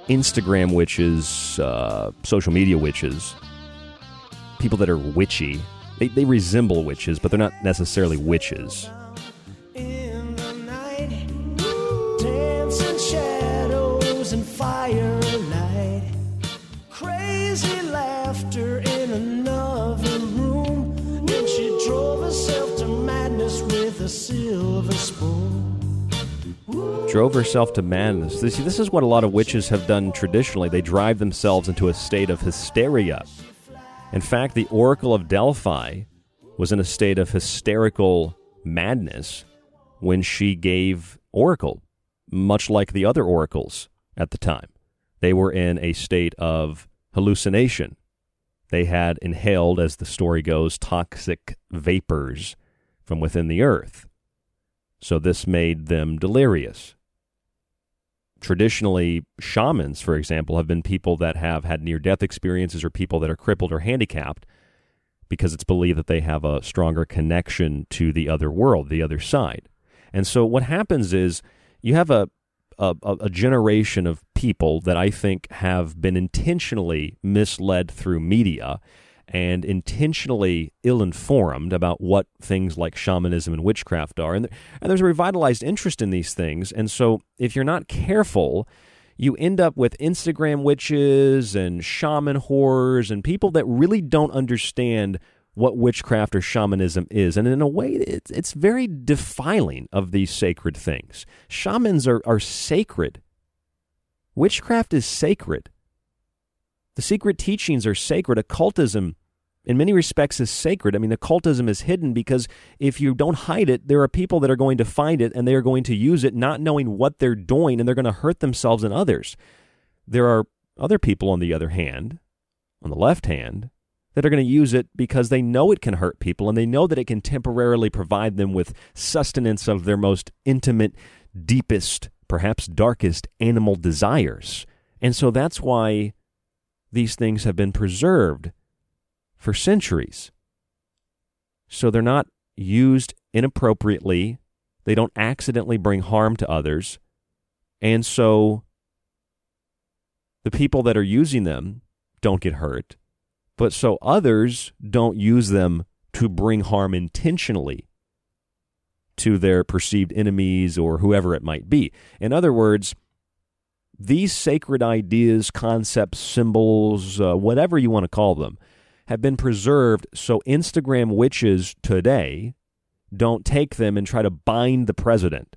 Instagram witches, uh, social media witches, people that are witchy. They, they resemble witches, but they're not necessarily witches. Drove herself to madness. This, this is what a lot of witches have done traditionally. They drive themselves into a state of hysteria. In fact, the Oracle of Delphi was in a state of hysterical madness when she gave Oracle, much like the other oracles at the time. They were in a state of hallucination. They had inhaled, as the story goes, toxic vapors from within the earth. So this made them delirious. Traditionally, shamans, for example, have been people that have had near death experiences or people that are crippled or handicapped because it's believed that they have a stronger connection to the other world, the other side. And so what happens is you have a, a, a generation of people that I think have been intentionally misled through media and intentionally ill informed about what things like shamanism and witchcraft are. And, th- and there's a revitalized interest in these things. And so if you're not careful, you end up with Instagram witches and shaman horrors and people that really don't understand what witchcraft or shamanism is. And in a way, it's, it's very defiling of these sacred things. Shamans are, are sacred, witchcraft is sacred. The secret teachings are sacred. Occultism, in many respects, is sacred. I mean, occultism is hidden because if you don't hide it, there are people that are going to find it and they are going to use it not knowing what they're doing and they're going to hurt themselves and others. There are other people, on the other hand, on the left hand, that are going to use it because they know it can hurt people and they know that it can temporarily provide them with sustenance of their most intimate, deepest, perhaps darkest animal desires. And so that's why these things have been preserved for centuries. So they're not used inappropriately, they don't accidentally bring harm to others. And so the people that are using them don't get hurt, but so others don't use them to bring harm intentionally to their perceived enemies or whoever it might be. In other words, these sacred ideas, concepts, symbols, uh, whatever you want to call them, have been preserved so Instagram witches today don't take them and try to bind the president.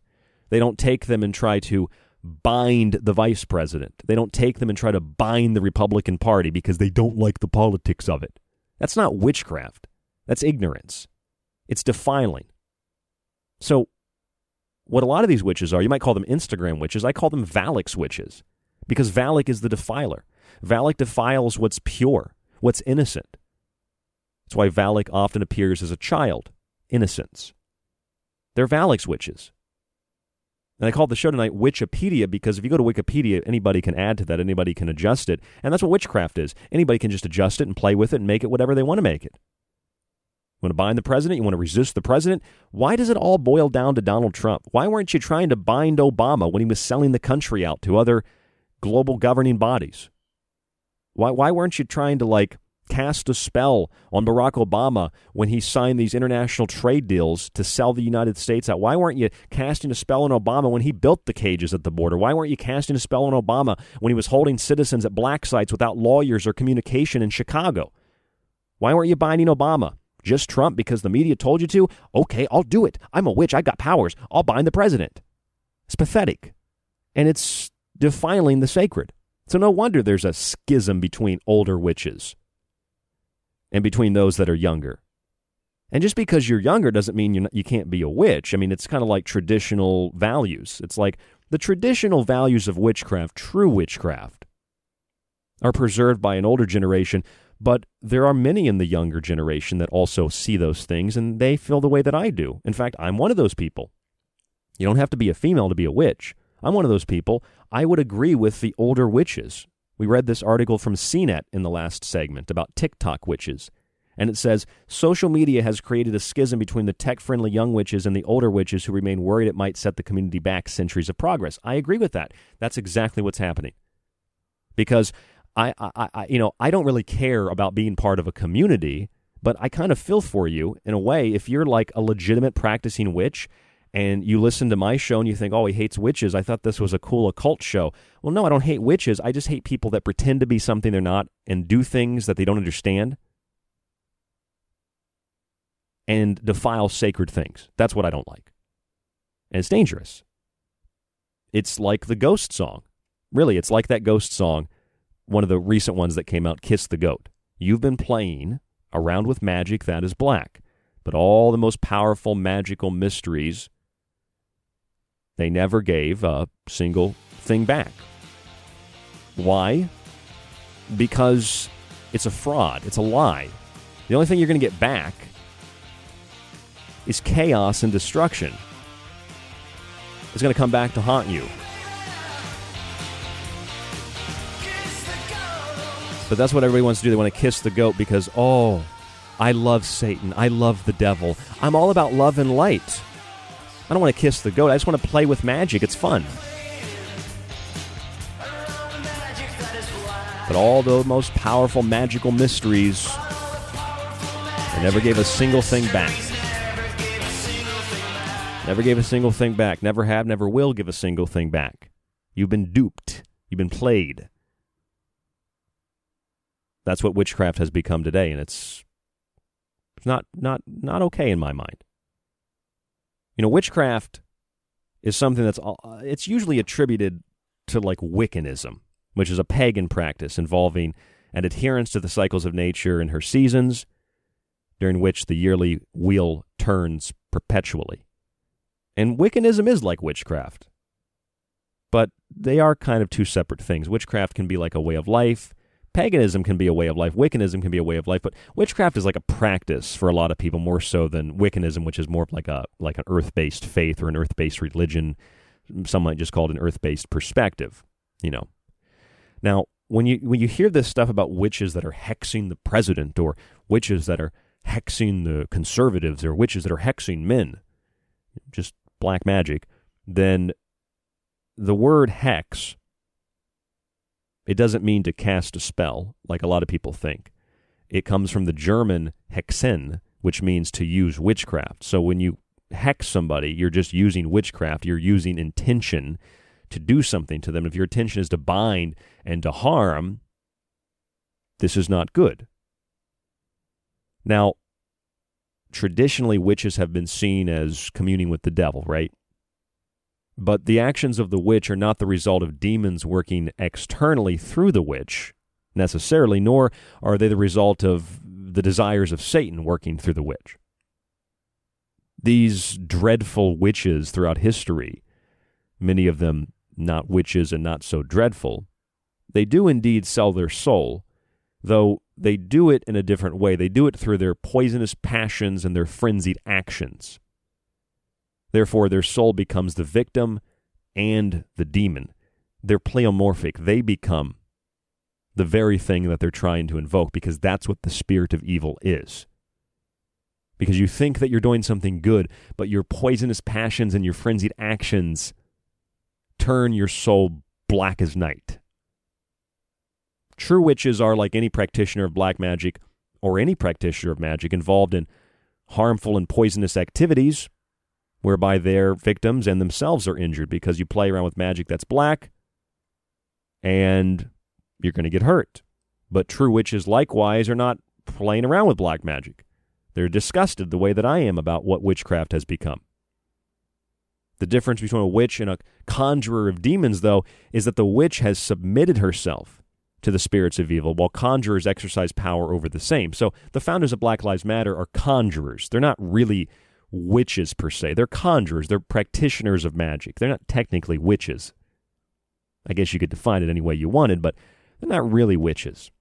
They don't take them and try to bind the vice president. They don't take them and try to bind the Republican Party because they don't like the politics of it. That's not witchcraft. That's ignorance. It's defiling. So, what a lot of these witches are, you might call them Instagram witches. I call them Valac's witches because Valac is the defiler. Valac defiles what's pure, what's innocent. That's why Valac often appears as a child, innocence. They're Valac's witches. And I called the show tonight Witchipedia because if you go to Wikipedia, anybody can add to that, anybody can adjust it. And that's what witchcraft is. Anybody can just adjust it and play with it and make it whatever they want to make it. You want to bind the president? You want to resist the president? Why does it all boil down to Donald Trump? Why weren't you trying to bind Obama when he was selling the country out to other global governing bodies? Why, why weren't you trying to, like, cast a spell on Barack Obama when he signed these international trade deals to sell the United States out? Why weren't you casting a spell on Obama when he built the cages at the border? Why weren't you casting a spell on Obama when he was holding citizens at black sites without lawyers or communication in Chicago? Why weren't you binding Obama? Just Trump because the media told you to? Okay, I'll do it. I'm a witch. I got powers. I'll bind the president. It's pathetic. And it's defiling the sacred. So no wonder there's a schism between older witches and between those that are younger. And just because you're younger doesn't mean you're not, you can't be a witch. I mean, it's kind of like traditional values. It's like the traditional values of witchcraft, true witchcraft, are preserved by an older generation, but there are many in the younger generation that also see those things and they feel the way that I do. In fact, I'm one of those people. You don't have to be a female to be a witch. I'm one of those people. I would agree with the older witches. We read this article from CNET in the last segment about TikTok witches. And it says social media has created a schism between the tech friendly young witches and the older witches who remain worried it might set the community back centuries of progress. I agree with that. That's exactly what's happening. Because I, I, I, you know, I don't really care about being part of a community, but I kind of feel for you in a way. If you're like a legitimate practicing witch and you listen to my show and you think, oh, he hates witches. I thought this was a cool occult show. Well, no, I don't hate witches. I just hate people that pretend to be something they're not and do things that they don't understand and defile sacred things. That's what I don't like. And it's dangerous. It's like the ghost song. Really, it's like that ghost song, one of the recent ones that came out, Kiss the Goat. You've been playing around with magic that is black, but all the most powerful magical mysteries they never gave a single thing back. Why? Because it's a fraud, it's a lie. The only thing you're going to get back is chaos and destruction. It's going to come back to haunt you. But that's what everybody wants to do. They want to kiss the goat because, oh, I love Satan. I love the devil. I'm all about love and light. I don't want to kiss the goat. I just want to play with magic. It's fun. But all the most powerful magical mysteries, they never gave a single thing back. Never gave a single thing back. Never have, never will give a single thing back. You've been duped. You've been played. That's what witchcraft has become today, and it's not not not okay in my mind. You know, witchcraft is something that's uh, it's usually attributed to like Wiccanism, which is a pagan practice involving an adherence to the cycles of nature and her seasons, during which the yearly wheel turns perpetually. And Wiccanism is like witchcraft, but they are kind of two separate things. Witchcraft can be like a way of life. Paganism can be a way of life. Wiccanism can be a way of life, but witchcraft is like a practice for a lot of people more so than Wiccanism, which is more like a like an earth-based faith or an earth-based religion. Some might just call it an earth-based perspective. You know. Now, when you when you hear this stuff about witches that are hexing the president or witches that are hexing the conservatives or witches that are hexing men, just black magic, then the word hex it doesn't mean to cast a spell like a lot of people think. It comes from the German hexen, which means to use witchcraft. So when you hex somebody, you're just using witchcraft, you're using intention to do something to them. If your intention is to bind and to harm, this is not good. Now, traditionally, witches have been seen as communing with the devil, right? But the actions of the witch are not the result of demons working externally through the witch necessarily, nor are they the result of the desires of Satan working through the witch. These dreadful witches throughout history, many of them not witches and not so dreadful, they do indeed sell their soul, though they do it in a different way. They do it through their poisonous passions and their frenzied actions. Therefore, their soul becomes the victim and the demon. They're pleomorphic. They become the very thing that they're trying to invoke because that's what the spirit of evil is. Because you think that you're doing something good, but your poisonous passions and your frenzied actions turn your soul black as night. True witches are like any practitioner of black magic or any practitioner of magic involved in harmful and poisonous activities whereby their victims and themselves are injured because you play around with magic that's black and you're going to get hurt. But true witches likewise are not playing around with black magic. They're disgusted the way that I am about what witchcraft has become. The difference between a witch and a conjurer of demons, though, is that the witch has submitted herself to the spirits of evil, while conjurers exercise power over the same. So the founders of Black Lives Matter are conjurers. They're not really witches per se. They're conjurers, they're practitioners of magic. They're not technically witches. I guess you could define it any way you wanted, but they're not really witches.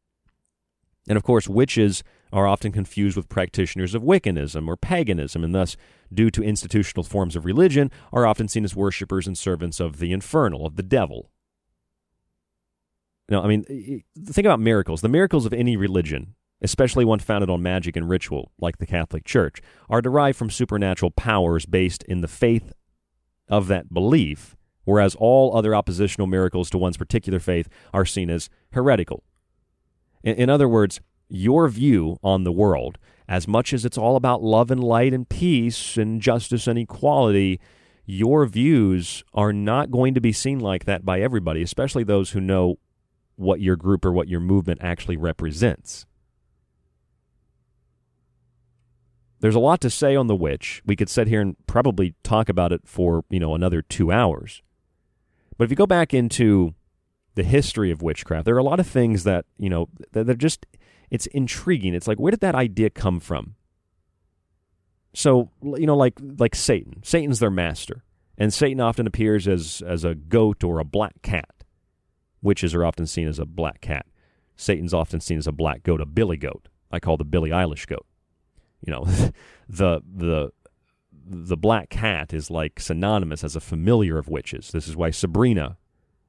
And of course, witches are often confused with practitioners of Wiccanism or paganism, and thus, due to institutional forms of religion, are often seen as worshippers and servants of the infernal, of the devil. Now, I mean, think about miracles. The miracles of any religion especially one founded on magic and ritual, like the Catholic Church, are derived from supernatural powers based in the faith of that belief, whereas all other oppositional miracles to one's particular faith are seen as heretical. In, in other words, your view on the world, as much as it's all about love and light and peace and justice and equality, your views are not going to be seen like that by everybody, especially those who know what your group or what your movement actually represents. There's a lot to say on the witch. We could sit here and probably talk about it for, you know, another two hours. But if you go back into the history of witchcraft, there are a lot of things that, you know, they're just, it's intriguing. It's like, where did that idea come from? So, you know, like, like Satan. Satan's their master. And Satan often appears as, as a goat or a black cat. Witches are often seen as a black cat. Satan's often seen as a black goat, a billy goat. I call the Billie Eilish goat you know, the the the black cat is like synonymous as a familiar of witches. This is why Sabrina,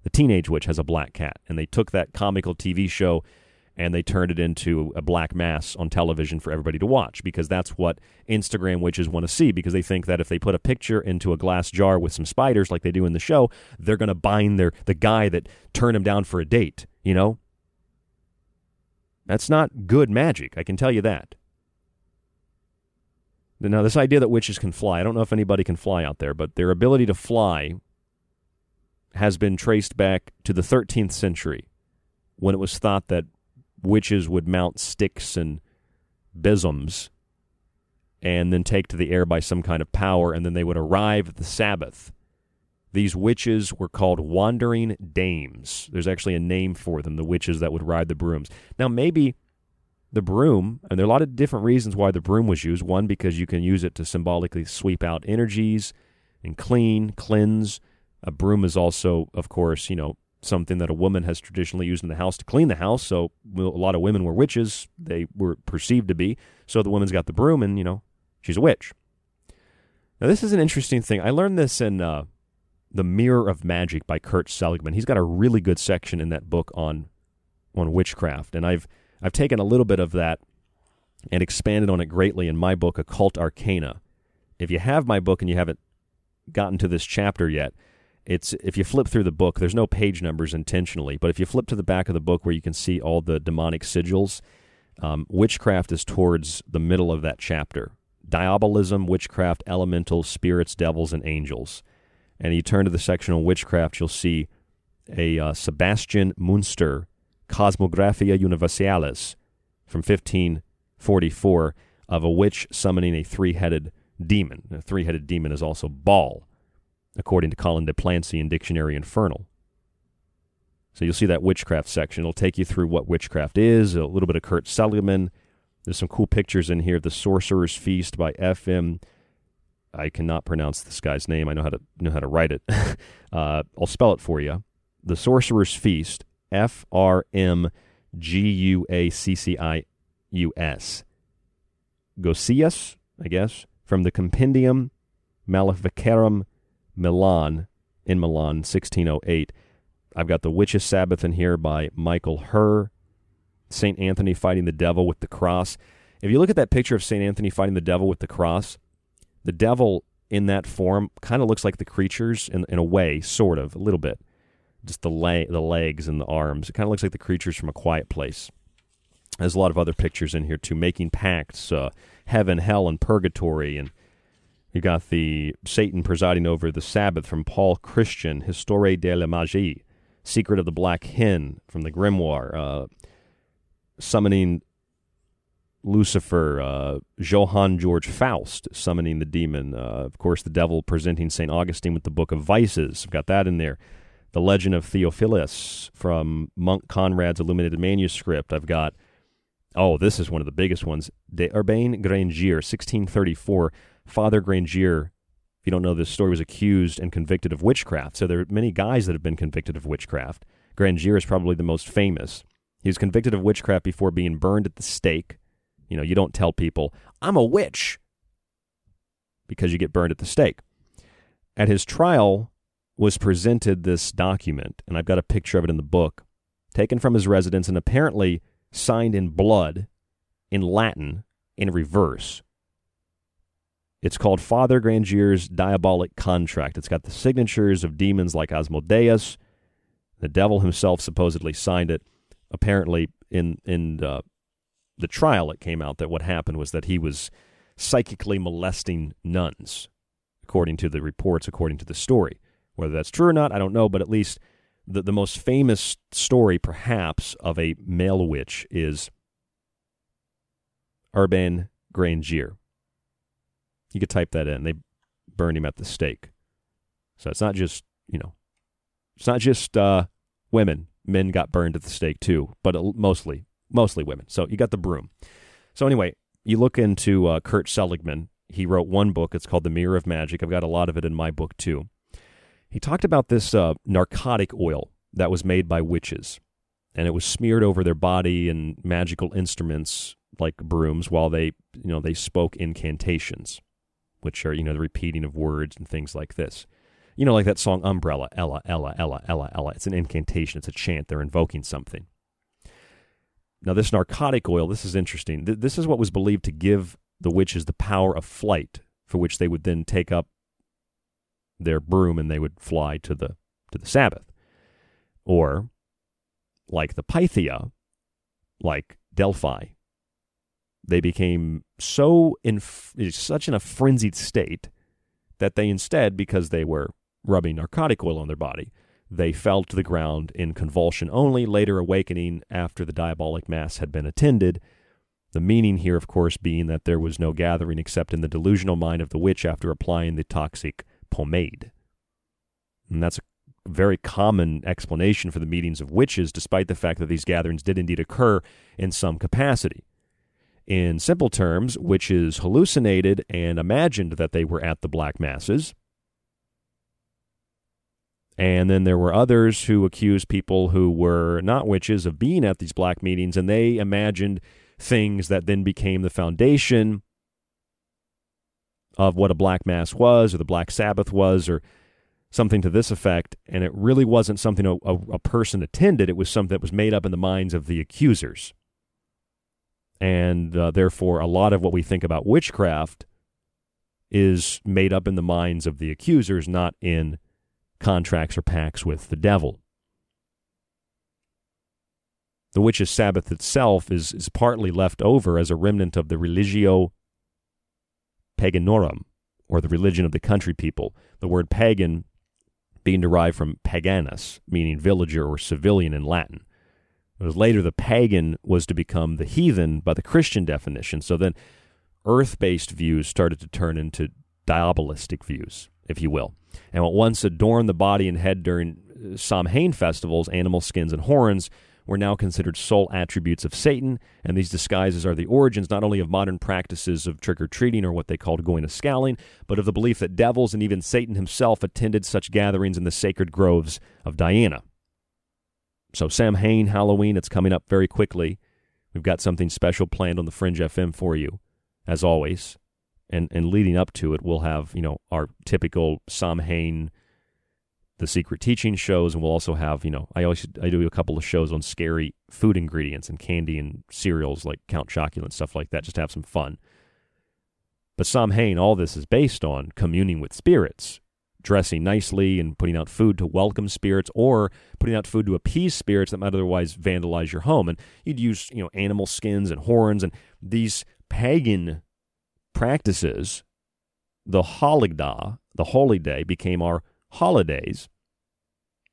the teenage witch, has a black cat, and they took that comical TV show and they turned it into a black mass on television for everybody to watch because that's what Instagram witches want to see because they think that if they put a picture into a glass jar with some spiders like they do in the show, they're going to bind their the guy that turned him down for a date, you know? That's not good magic, I can tell you that. Now, this idea that witches can fly, I don't know if anybody can fly out there, but their ability to fly has been traced back to the 13th century when it was thought that witches would mount sticks and besoms and then take to the air by some kind of power, and then they would arrive at the Sabbath. These witches were called wandering dames. There's actually a name for them, the witches that would ride the brooms. Now, maybe the broom, and there are a lot of different reasons why the broom was used. One, because you can use it to symbolically sweep out energies and clean, cleanse. A broom is also, of course, you know, something that a woman has traditionally used in the house to clean the house. So a lot of women were witches. They were perceived to be. So the woman's got the broom, and, you know, she's a witch. Now, this is an interesting thing. I learned this in uh, The Mirror of Magic by Kurt Seligmann. He's got a really good section in that book on on witchcraft, and I've I've taken a little bit of that and expanded on it greatly in my book, Occult Arcana. If you have my book and you haven't gotten to this chapter yet, it's if you flip through the book, there's no page numbers intentionally, but if you flip to the back of the book where you can see all the demonic sigils, um, witchcraft is towards the middle of that chapter. Diabolism, witchcraft, elementals, spirits, devils, and angels. And you turn to the section on witchcraft, you'll see a uh, Sebastian Munster Cosmographia Universalis from 1544 of a witch summoning a three headed demon. A three headed demon is also Baal, according to Colin de Plancy in Dictionary Infernal. So you'll see that witchcraft section. It'll take you through what witchcraft is, a little bit of Kurt Seligmann. There's some cool pictures in here. The Sorcerer's Feast by F.M. I cannot pronounce this guy's name. I know how to know how to write it. uh, I'll spell it for you. The Sorcerer's Feast, F R M G U A C C I U S. Gosius, I guess, from the Compendium Maleficarum Milan in Milan, 1608. I've got the Witches' Sabbath in here by Michael Herr. St. Anthony fighting the devil with the cross. If you look at that picture of St. Anthony fighting the devil with the cross, the devil in that form kind of looks like the creatures in, in a way, sort of, a little bit. Just the, the legs and the arms. It kind of looks like the creatures from a quiet place. There's a lot of other pictures in here too, making pacts, uh, heaven, hell, and purgatory. And you got the Satan presiding over the Sabbath from Paul Christian, Histoire de la Magie, Secret of the Black Hen from the Grimoire, uh, summoning Lucifer, uh, Johann George Faust summoning the demon. Uh, of course, the devil presenting St. Augustine with the Book of Vices. I've got that in there. The Legend of Theophilus from Monk Conrad's illuminated manuscript. I've got, oh, this is one of the biggest ones. De Urbain Grandier, 1634. Father Grandier, if you don't know this story, was accused and convicted of witchcraft. So there are many guys that have been convicted of witchcraft. Grandier is probably the most famous. He was convicted of witchcraft before being burned at the stake. You know, you don't tell people, I'm a witch, because you get burned at the stake. At his trial was presented this document, and I've got a picture of it in the book, taken from his residence and apparently signed in blood in Latin in reverse. It's called Father Grandier's Diabolic Contract. It's got the signatures of demons like Asmodeus. The devil himself supposedly signed it. Apparently, in in uh, the trial, it came out that what happened was that he was psychically molesting nuns, according to the reports, according to the story. Whether that's true or not, I don't know, but at least the, the most famous story, perhaps, of a male witch is Urbain Grandier. You could type that in. They burned him at the stake. So it's not just, you know, it's not just uh, women. Men got burned at the stake too, but mostly mostly women. So you got the broom. So anyway, you look into uh, Kurt Seligmann. He wrote one book. It's called The Mirror of Magic. I've got a lot of it in my book too. He talked about this uh, narcotic oil that was made by witches, and it was smeared over their body and magical instruments like brooms while they, you know, they spoke incantations, which are you know the repeating of words and things like this. You know, like that song Umbrella, Ella, Ella, Ella, Ella, Ella. It's an incantation. It's a chant. They're invoking something. Now, this narcotic oil, this is interesting. Th- this is what was believed to give the witches the power of flight, for which they would then take up their broom and they would fly to the to the Sabbath. Or, like the Pythia, like Delphi, they became so in such in a frenzied state that they instead, because they were rubbing narcotic oil on their body, they fell to the ground in convulsion only, later awakening after the diabolic mass had been attended The meaning here, of course, being that there was no gathering except in the delusional mind of the witch after applying the toxic pomade. And that's a very common explanation for the meetings of witches, despite the fact that these gatherings did indeed occur in some capacity. In simple terms, witches hallucinated and imagined that they were at the black masses. And then there were others who accused people who were not witches of being at these black meetings, and they imagined things that then became the foundation of what a black mass was, or the black Sabbath was, or something to this effect. And it really wasn't something a, a, a person attended, it was something that was made up in the minds of the accusers. And uh, therefore, a lot of what we think about witchcraft is made up in the minds of the accusers, not in contracts or pacts with the devil. The witch's Sabbath itself is, is partly left over as a remnant of the religio paganorum, or the religion of the country people. The word pagan being derived from paganus, meaning villager or civilian in Latin. It was later the pagan was to become the heathen by the Christian definition. So then earth based views started to turn into diabolistic views, if you will. And what once adorned the body and head during uh, Samhain festivals, animal skins and horns, were now considered sole attributes of Satan, and these disguises are the origins not only of modern practices of trick or treating or what they called going to scowling, but of the belief that devils and even Satan himself attended such gatherings in the sacred groves of Diana. So, Samhain, Halloween, it's coming up very quickly. We've got something special planned on the Fringe FM for you, as always. And, and leading up to it, we'll have, you know, our typical Samhain, the secret teaching shows, and we'll also have, you know, I always I do a couple of shows on scary food ingredients and candy and cereals like Count Chocula and stuff like that, just to have some fun. But Samhain, all this is based on communing with spirits, dressing nicely and putting out food to welcome spirits or putting out food to appease spirits that might otherwise vandalize your home and you'd use you know animal skins and horns and these pagan practices the holiday the holy day became our holidays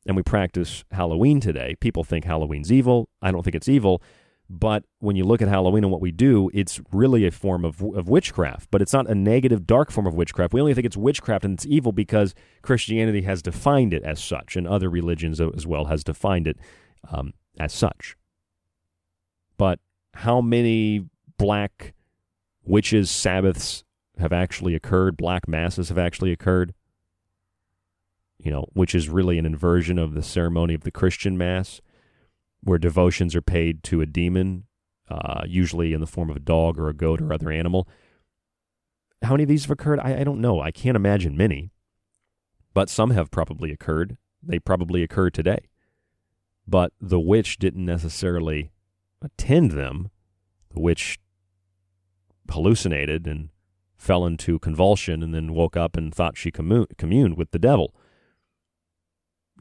and we practice halloween today people think halloween's evil i don't think it's evil but when you look at Halloween and what we do, it's really a form of, of witchcraft. But it's not a negative, dark form of witchcraft. We only think it's witchcraft and it's evil because Christianity has defined it as such, and other religions as well has defined it um, as such. But how many black witches' Sabbaths have actually occurred? Black masses have actually occurred? You know, which is really an inversion of the ceremony of the Christian Mass where devotions are paid to a demon, uh, usually in the form of a dog or a goat or other animal. How many of these have occurred? I, I don't know. I can't imagine many, but some have probably occurred. They probably occur today. But the witch didn't necessarily attend them. The witch hallucinated and fell into convulsion and then woke up and thought she communed with the devil.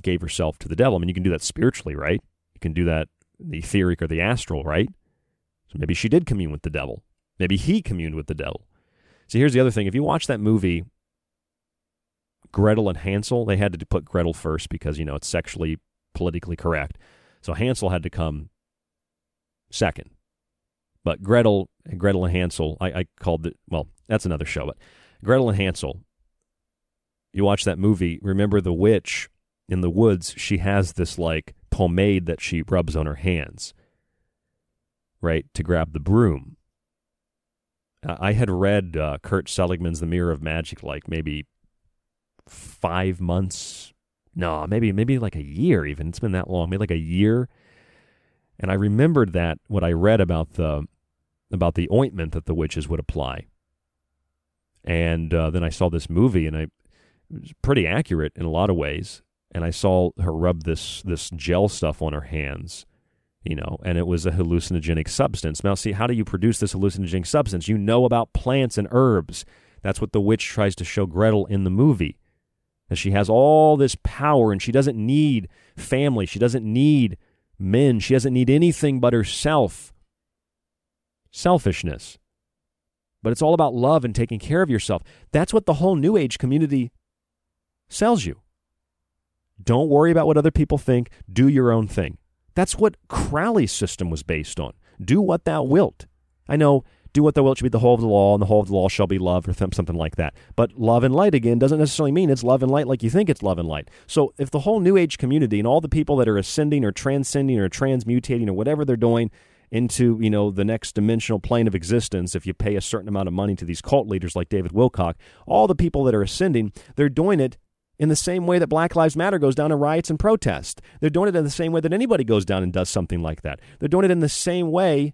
Gave herself to the devil. I mean, you can do that spiritually, right? You can do that the etheric or the astral, right? So maybe she did commune with the devil. Maybe he communed with the devil. See, here's the other thing. If you watch that movie, Gretel and Hansel, they had to put Gretel first because, you know, it's sexually politically correct. So Hansel had to come second. But Gretel, Gretel and Hansel, I, I called it, well, that's another show, but Gretel and Hansel, you watch that movie, remember the witch in the woods, she has this like pomade that she rubs on her hands, right, to grab the broom. I had read uh, Kurt Seligmann's The Mirror of Magic like maybe five months. No, maybe maybe like a year even. It's been that long, maybe like a year. And I remembered that what I read about the about the ointment that the witches would apply. And uh, then I saw this movie, and I, it was pretty accurate in a lot of ways and I saw her rub this this gel stuff on her hands, you know, and it was a hallucinogenic substance. Now, see, how do you produce this hallucinogenic substance? You know about plants and herbs. That's what the witch tries to show Gretel in the movie. That she has all this power and she doesn't need family. She doesn't need men. She doesn't need anything but herself. Selfishness. But it's all about love and taking care of yourself. That's what the whole New Age community sells you. Don't worry about what other people think. Do your own thing. That's what Crowley's system was based on. Do what thou wilt. I know do what thou wilt shall be the whole of the law, and the whole of the law shall be love, or something like that. But love and light again doesn't necessarily mean it's love and light like you think it's love and light. So if the whole New Age community and all the people that are ascending or transcending or transmutating or whatever they're doing into you know the next dimensional plane of existence if you pay a certain amount of money to these cult leaders like David Wilcock all the people that are ascending they're doing it in the same way that Black Lives Matter goes down in riots and protests. They're doing it in the same way that anybody goes down and does something like that. They're doing it in the same way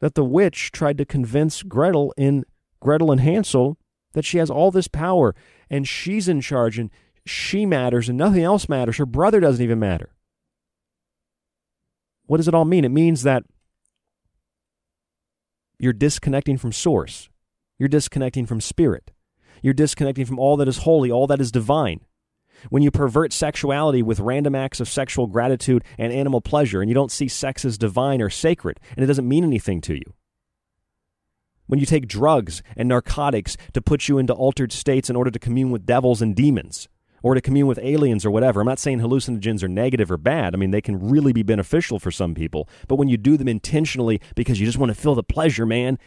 that the witch tried to convince Gretel in Gretel and Hansel that she has all this power and she's in charge and she matters and nothing else matters. Her brother doesn't even matter. What does it all mean? It means that you're disconnecting from source. You're disconnecting from spirit. You're disconnecting from all that is holy, all that is divine. When you pervert sexuality with random acts of sexual gratitude and animal pleasure, and you don't see sex as divine or sacred, and it doesn't mean anything to you. When you take drugs and narcotics to put you into altered states in order to commune with devils and demons, or to commune with aliens or whatever. I'm not saying hallucinogens are negative or bad. I mean, they can really be beneficial for some people. But when you do them intentionally because you just want to feel the pleasure, man,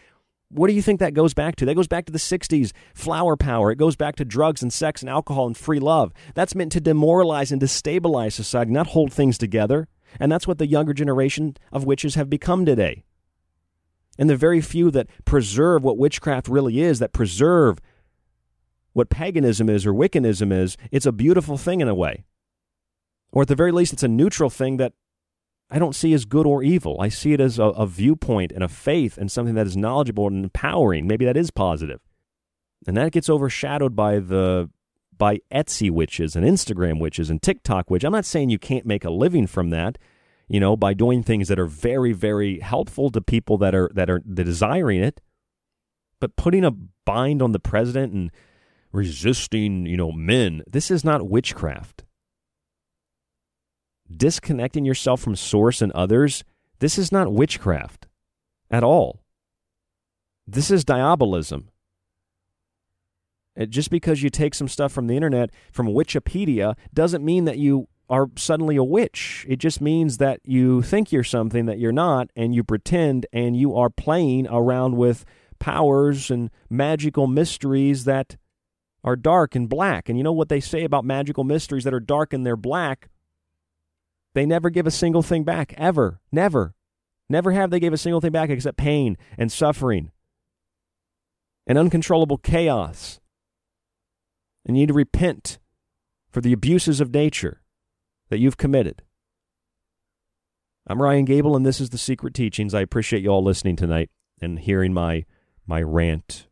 what do you think that goes back to? That goes back to the 60s, flower power. It goes back to drugs and sex and alcohol and free love. That's meant to demoralize and destabilize society, not hold things together. And that's what the younger generation of witches have become today. And the very few that preserve what witchcraft really is, that preserve what paganism is or Wiccanism is, it's a beautiful thing in a way. Or at the very least, it's a neutral thing that I don't see as good or evil. I see it as a, a, viewpoint and a faith and something that is knowledgeable and empowering. Maybe that is positive. And that gets overshadowed by the by Etsy witches and Instagram witches and TikTok witches. I'm not saying you can't make a living from that, you know, by doing things that are very, very helpful to people that are that are desiring it. But putting a bind on the president and resisting, you know, men, this is not witchcraft disconnecting yourself from source and others, this is not witchcraft at all. This is diabolism. It, just because you take some stuff from the internet, from Wikipedia, doesn't mean that you are suddenly a witch. It just means that you think you're something that you're not, and you pretend, and you are playing around with powers and magical mysteries that are dark and black. And you know what they say about magical mysteries that are dark and they're black? They never give a single thing back, ever. Never. Never have they gave a single thing back except pain and suffering and uncontrollable chaos. And you need to repent for the abuses of nature that you've committed. I'm Ryan Gable, and this is The Secret Teachings. I appreciate you all listening tonight and hearing my, my rant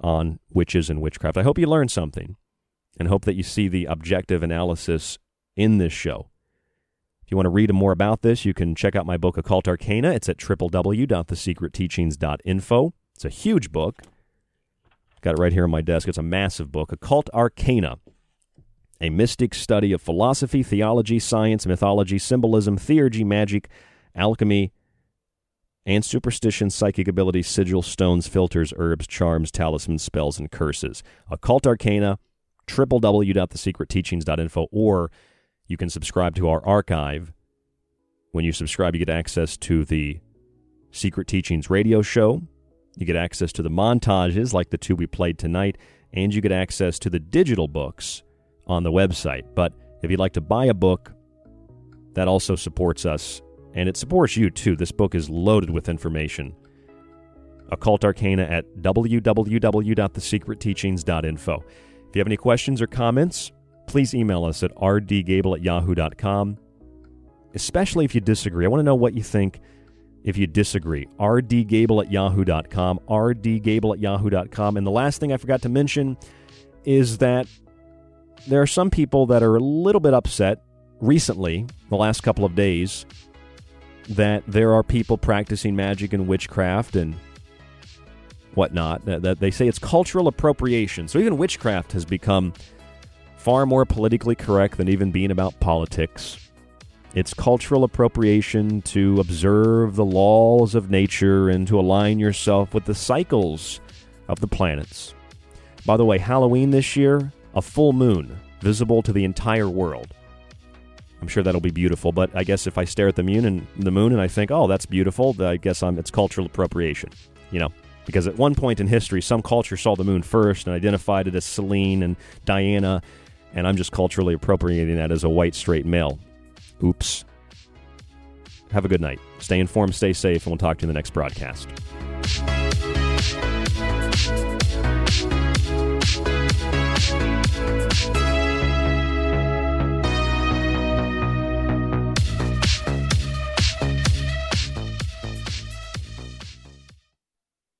on witches and witchcraft. I hope you learned something and hope that you see the objective analysis in this show. If you want to read more about this, you can check out my book, Occult Arcana. It's at www.thesecretteachings.info. It's a huge book. Got it right here on my desk. It's a massive book, Occult Arcana, a mystic study of philosophy, theology, science, mythology, symbolism, theurgy, magic, alchemy, and superstition, psychic abilities, sigils, stones, filters, herbs, charms, talismans, spells, and curses. Occult Arcana, www.thesecretteachings.info, or you can subscribe to our archive. When you subscribe, you get access to the Secret Teachings radio show. You get access to the montages like the two we played tonight, and you get access to the digital books on the website. But if you'd like to buy a book, that also supports us, and it supports you too. This book is loaded with information. Occult Arcana at www.thesecretteachings.info. If you have any questions or comments, please email us at rdgable at yahoo.com, especially if you disagree. I want to know what you think if you disagree. rdgable at yahoo.com, rdgable at yahoo.com. And the last thing I forgot to mention is that there are some people that are a little bit upset recently, the last couple of days, that there are people practicing magic and witchcraft and whatnot. That, they say it's cultural appropriation. So even witchcraft has become far more politically correct than even being about politics. It's cultural appropriation to observe the laws of nature and to align yourself with the cycles of the planets. By the way, Halloween this year, a full moon visible to the entire world. I'm sure that'll be beautiful. But I guess if I stare at the moon and the moon and I think, oh, that's beautiful, I guess I'm, it's cultural appropriation. You know, because at one point in history, some culture saw the moon first and identified it as Selene and Diana, and I'm just culturally appropriating that as a white straight male. Oops. Have a good night. Stay informed, stay safe, and we'll talk to you in the next broadcast.